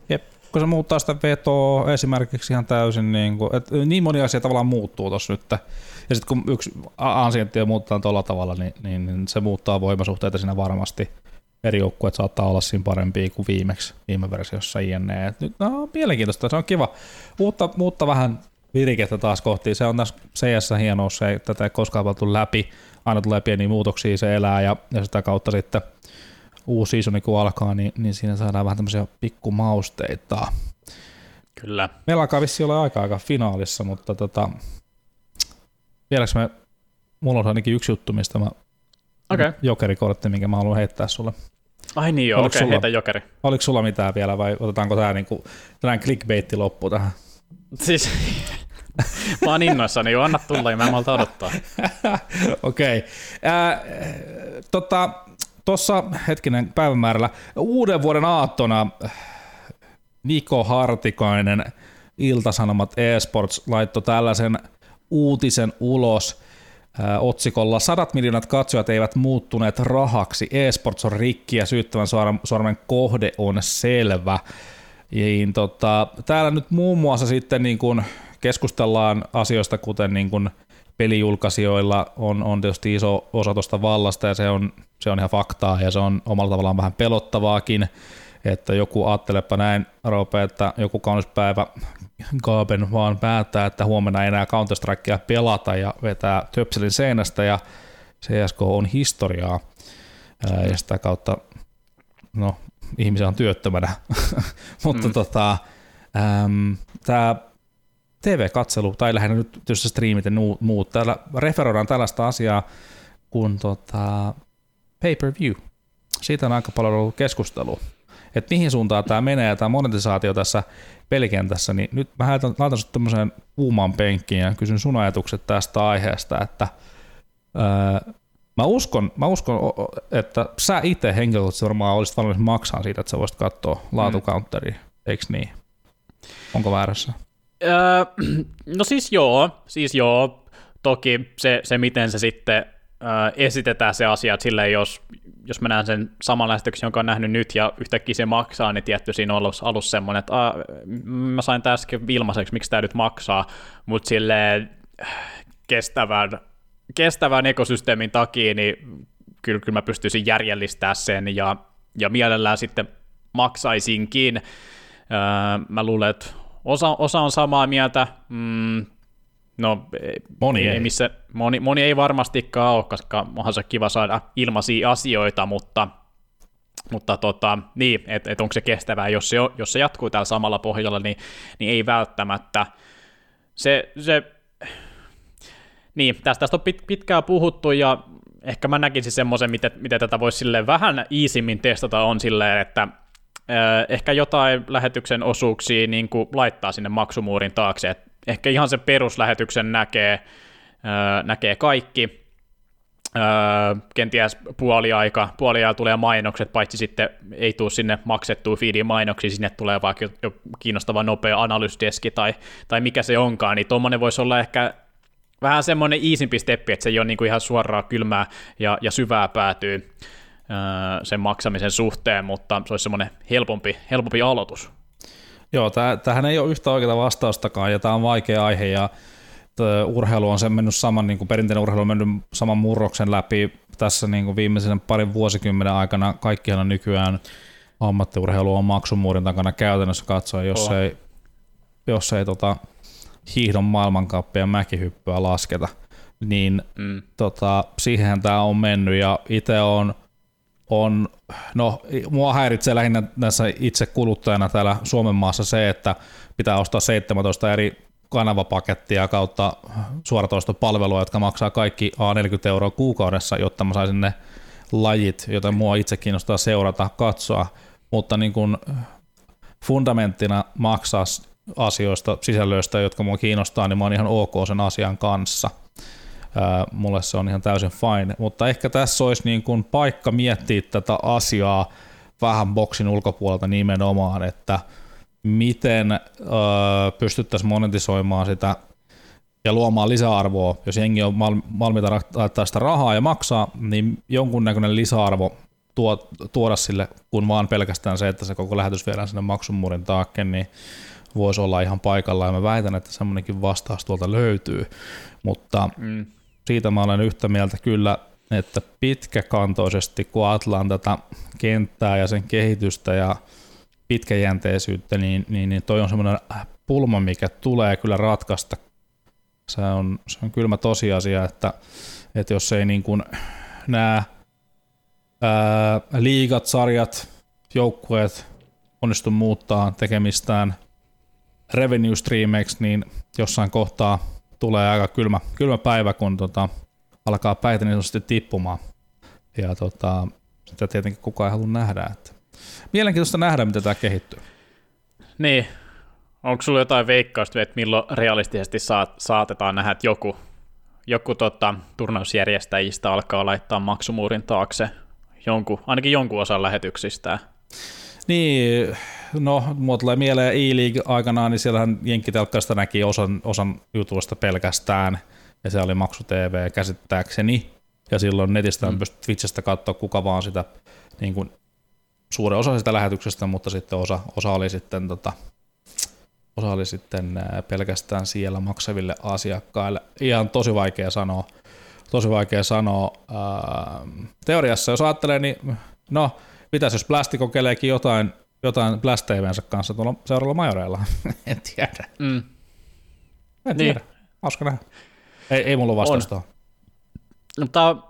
Jep, kun se muuttaa sitä vetoa esimerkiksi ihan täysin, niin, kuin, että niin moni asia tavallaan muuttuu tuossa nyt. Ja sitten kun yksi ansienttia muuttaa tuolla tavalla, niin, niin, niin, se muuttaa voimasuhteita siinä varmasti. Eri joukkueet saattaa olla siinä parempia kuin viimeksi viime versiossa jne. Nyt, no, mielenkiintoista, se on kiva. Uutta, uutta vähän virikettä taas kohti. Se on tässä CS hienous, se ei tätä ei koskaan valtu läpi aina tulee pieniä muutoksia, se elää ja, ja sitä kautta sitten uusi seasoni kun alkaa, niin, niin siinä saadaan vähän tämmöisiä pikkumausteita. Kyllä. Meillä alkaa vissi olla aika aika finaalissa, mutta tota, vieläkö me, mulla on ainakin yksi juttu, mistä mä okay. jokerikortti, minkä mä haluan heittää sulle. Ai niin joo, okei, okay, heitä jokeri. Oliko sulla mitään vielä vai otetaanko tämä niinku, tällainen clickbaitti loppu tähän? Siis [laughs] mä oon innoissani jo, anna tulla ja mä en malta odottaa. [laughs] Okei. Okay. tota, Tuossa hetkinen päivämäärällä uuden vuoden aattona Niko Hartikainen Iltasanomat eSports laittoi tällaisen uutisen ulos otsikolla Sadat miljoonat katsojat eivät muuttuneet rahaksi, eSports on rikki ja syyttävän sormen kohde on selvä. Niin, tota, täällä nyt muun muassa sitten niin kuin keskustellaan asioista, kuten niin kuin pelijulkaisijoilla on, on tietysti iso osa tuosta vallasta ja se on, se on ihan faktaa ja se on omalla tavallaan vähän pelottavaakin, että joku ajattelepa näin, Roope, että joku kaunis päivä Gaaben vaan päättää, että huomenna ei enää Counter-Strikea pelata ja vetää töpselin seinästä ja CSK on historiaa ja sitä kautta no, ihmisiä on työttömänä, [laughs] mutta mm. tota, tämä TV-katselu, tai lähinnä nyt tietysti striimit ja muut, täällä referoidaan tällaista asiaa kuin tota, pay-per-view. Siitä on aika paljon ollut keskustelua. Että mihin suuntaan tämä menee, tämä monetisaatio tässä pelikentässä, niin nyt mä laitan, laitan sinut tämmöiseen kuumaan penkkiin ja kysyn sun ajatukset tästä aiheesta, että ää, Mä uskon, mä uskon että sä itse henkilökohtaisesti varmaan olisit valmis maksamaan siitä, että sä voisit katsoa laatukaunteria, mm. eikö niin? Onko väärässä? Öö, [clears throat] no siis joo, siis joo. Toki se, se miten se sitten öö, esitetään se asia, että silleen jos, jos mä näen sen saman lähetyksen, jonka on nähnyt nyt ja yhtäkkiä se maksaa, niin tietty siinä on ollut alussa semmoinen, että Aa, mä sain tässäkin ilmaiseksi, miksi tämä nyt maksaa, mutta silleen kestävän, kestävän ekosysteemin takia, niin kyllä, kyllä mä pystyisin järjellistämään sen ja, ja mielellään sitten maksaisinkin. Öö, mä luulen, että osa, osa on samaa mieltä, mm, No, moni ei, ei. Missä, moni, moni ei varmastikaan ole, koska onhan se kiva saada ilmaisia asioita, mutta, mutta tota, niin, että et onko se kestävää, jos se, jos se jatkuu tällä samalla pohjalla, niin, niin ei välttämättä. Se, se niin, tästä, tästä on pit, pitkään puhuttu ja ehkä mä näkisin semmoisen, miten, miten tätä voisi vähän iisimmin testata on silleen, että ehkä jotain lähetyksen osuuksia niin kuin laittaa sinne maksumuurin taakse, että ehkä ihan se peruslähetyksen näkee, näkee kaikki, kenties puoliaika, puoliajalla tulee mainokset, paitsi sitten ei tule sinne maksettua feedin mainoksia, sinne tulee vaikka jo kiinnostava nopea analysdeski tai, tai mikä se onkaan, niin tuommoinen voisi olla ehkä vähän semmoinen iisimpi steppi, että se ei ole niin kuin ihan suoraan kylmää ja, ja syvää päätyy sen maksamisen suhteen, mutta se olisi semmoinen helpompi, helpompi aloitus. Joo, tähän ei ole yhtä oikeaa vastaustakaan, ja tämä on vaikea aihe, ja urheilu on sen mennyt saman, niin kuin perinteinen urheilu on mennyt saman murroksen läpi tässä niin kuin viimeisen parin vuosikymmenen aikana. Kaikkihan on nykyään ammattiurheilu on maksumuurin takana käytännössä katsoen, jos oh. ei, jos ei tota, hiihdon maailmankappia mäkihyppyä lasketa, niin mm. tota, siihen tämä on mennyt ja itse on, on, no mua häiritsee lähinnä tässä itse kuluttajana täällä Suomen maassa se, että pitää ostaa 17 eri kanavapakettia kautta suoratoistopalvelua, jotka maksaa kaikki A40 euroa kuukaudessa, jotta mä saisin ne lajit, joita mua itse kiinnostaa seurata, katsoa, mutta niin kuin fundamenttina maksaa asioista, sisällöistä, jotka mua kiinnostaa, niin mä oon ihan ok sen asian kanssa. Mulle se on ihan täysin fine, mutta ehkä tässä olisi niin kuin paikka miettiä tätä asiaa vähän boksin ulkopuolelta nimenomaan, että miten öö, pystyttäisiin monetisoimaan sitä ja luomaan lisäarvoa. Jos jengi on valmiita laittaa sitä rahaa ja maksaa, niin jonkunnäköinen lisäarvo tuo, tuoda sille, kun vaan pelkästään se, että se koko lähetys viedään sinne maksumuurin taakke, niin voisi olla ihan paikallaan. Mä väitän, että semmoinenkin vastaus tuolta löytyy, mutta mm. Siitä mä olen yhtä mieltä kyllä, että pitkäkantoisesti, kun ajatellaan tätä kenttää ja sen kehitystä ja pitkäjänteisyyttä, niin, niin, niin toi on semmoinen pulma, mikä tulee kyllä ratkaista. Se on, se on kylmä tosiasia, että, että jos ei niin kuin nämä ää, liigat, sarjat, joukkueet onnistu muuttaa tekemistään revenue streameiksi, niin jossain kohtaa tulee aika kylmä, kylmä päivä, kun tota, alkaa päitä niin sanotusti tippumaan. Ja tota, sitä tietenkin kukaan ei halua nähdä. Että. Mielenkiintoista nähdä, miten tämä kehittyy. Niin. Onko sulla jotain veikkausta, että milloin realistisesti saat, saatetaan nähdä, että joku, joku tota, turnausjärjestäjistä alkaa laittaa maksumuurin taakse jonkun, ainakin jonkun osan lähetyksistä? Niin, no, mulla tulee mieleen E-League aikanaan, niin siellähän Jenkkitelkkaista näki osan, osan jutuista pelkästään, ja se oli maksu TV käsittääkseni, ja silloin netistä mm. pystyt Twitchistä katsoa kuka vaan sitä, niin kuin, suuren osa sitä lähetyksestä, mutta sitten osa, osa oli sitten tota, osa oli sitten pelkästään siellä maksaville asiakkaille. Ihan tosi vaikea sanoa. Tosi vaikea sanoa. Teoriassa, jos ajattelee, niin no, Mitäs jos Plasti kokeileekin jotain, jotain Blast TVnsä kanssa tuolla seuraavalla majoreilla? [laughs] en tiedä. Mm. En tiedä. Niin. Hauska nähdä. Ei, ei mulla vastausta on. No, tämä on,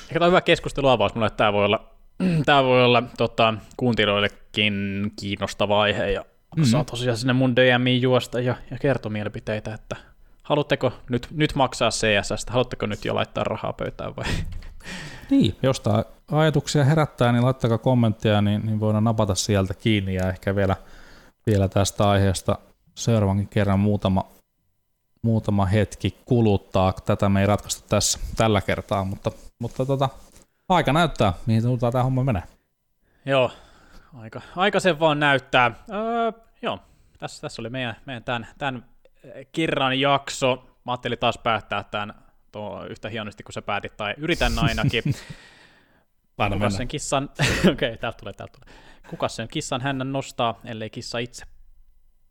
ehkä tämä on hyvä keskusteluavaus mulle, että tämä voi olla, [clears throat] tämä voi olla tota, kuuntelijoillekin kiinnostava aihe ja mm-hmm. saa tosiaan sinne mun DMiin juosta ja, ja kertoa mielipiteitä, että haluatteko nyt, nyt maksaa CSS, haluatteko nyt jo laittaa rahaa pöytään vai [laughs] niin, jostain ajatuksia herättää, niin laittakaa kommentteja, niin, niin voidaan napata sieltä kiinni ja ehkä vielä, vielä tästä aiheesta seuraavankin kerran muutama, muutama hetki kuluttaa. Tätä me ei ratkaista tässä tällä kertaa, mutta, mutta tota, aika näyttää, mihin suuntaan tämä homma menee. Joo, aika, aika se vaan näyttää. Öö, joo, tässä, tässä oli meidän, meidän tämän, tämän kirran jakso. Mä ajattelin taas päättää tämän tuo yhtä hienosti kuin sä päätit, tai yritän ainakin. [laughs] Kuka sen kissan, [laughs] okei, okay, täältä tulee, täältä tulee. Kuka sen kissan hännän nostaa, ellei kissa itse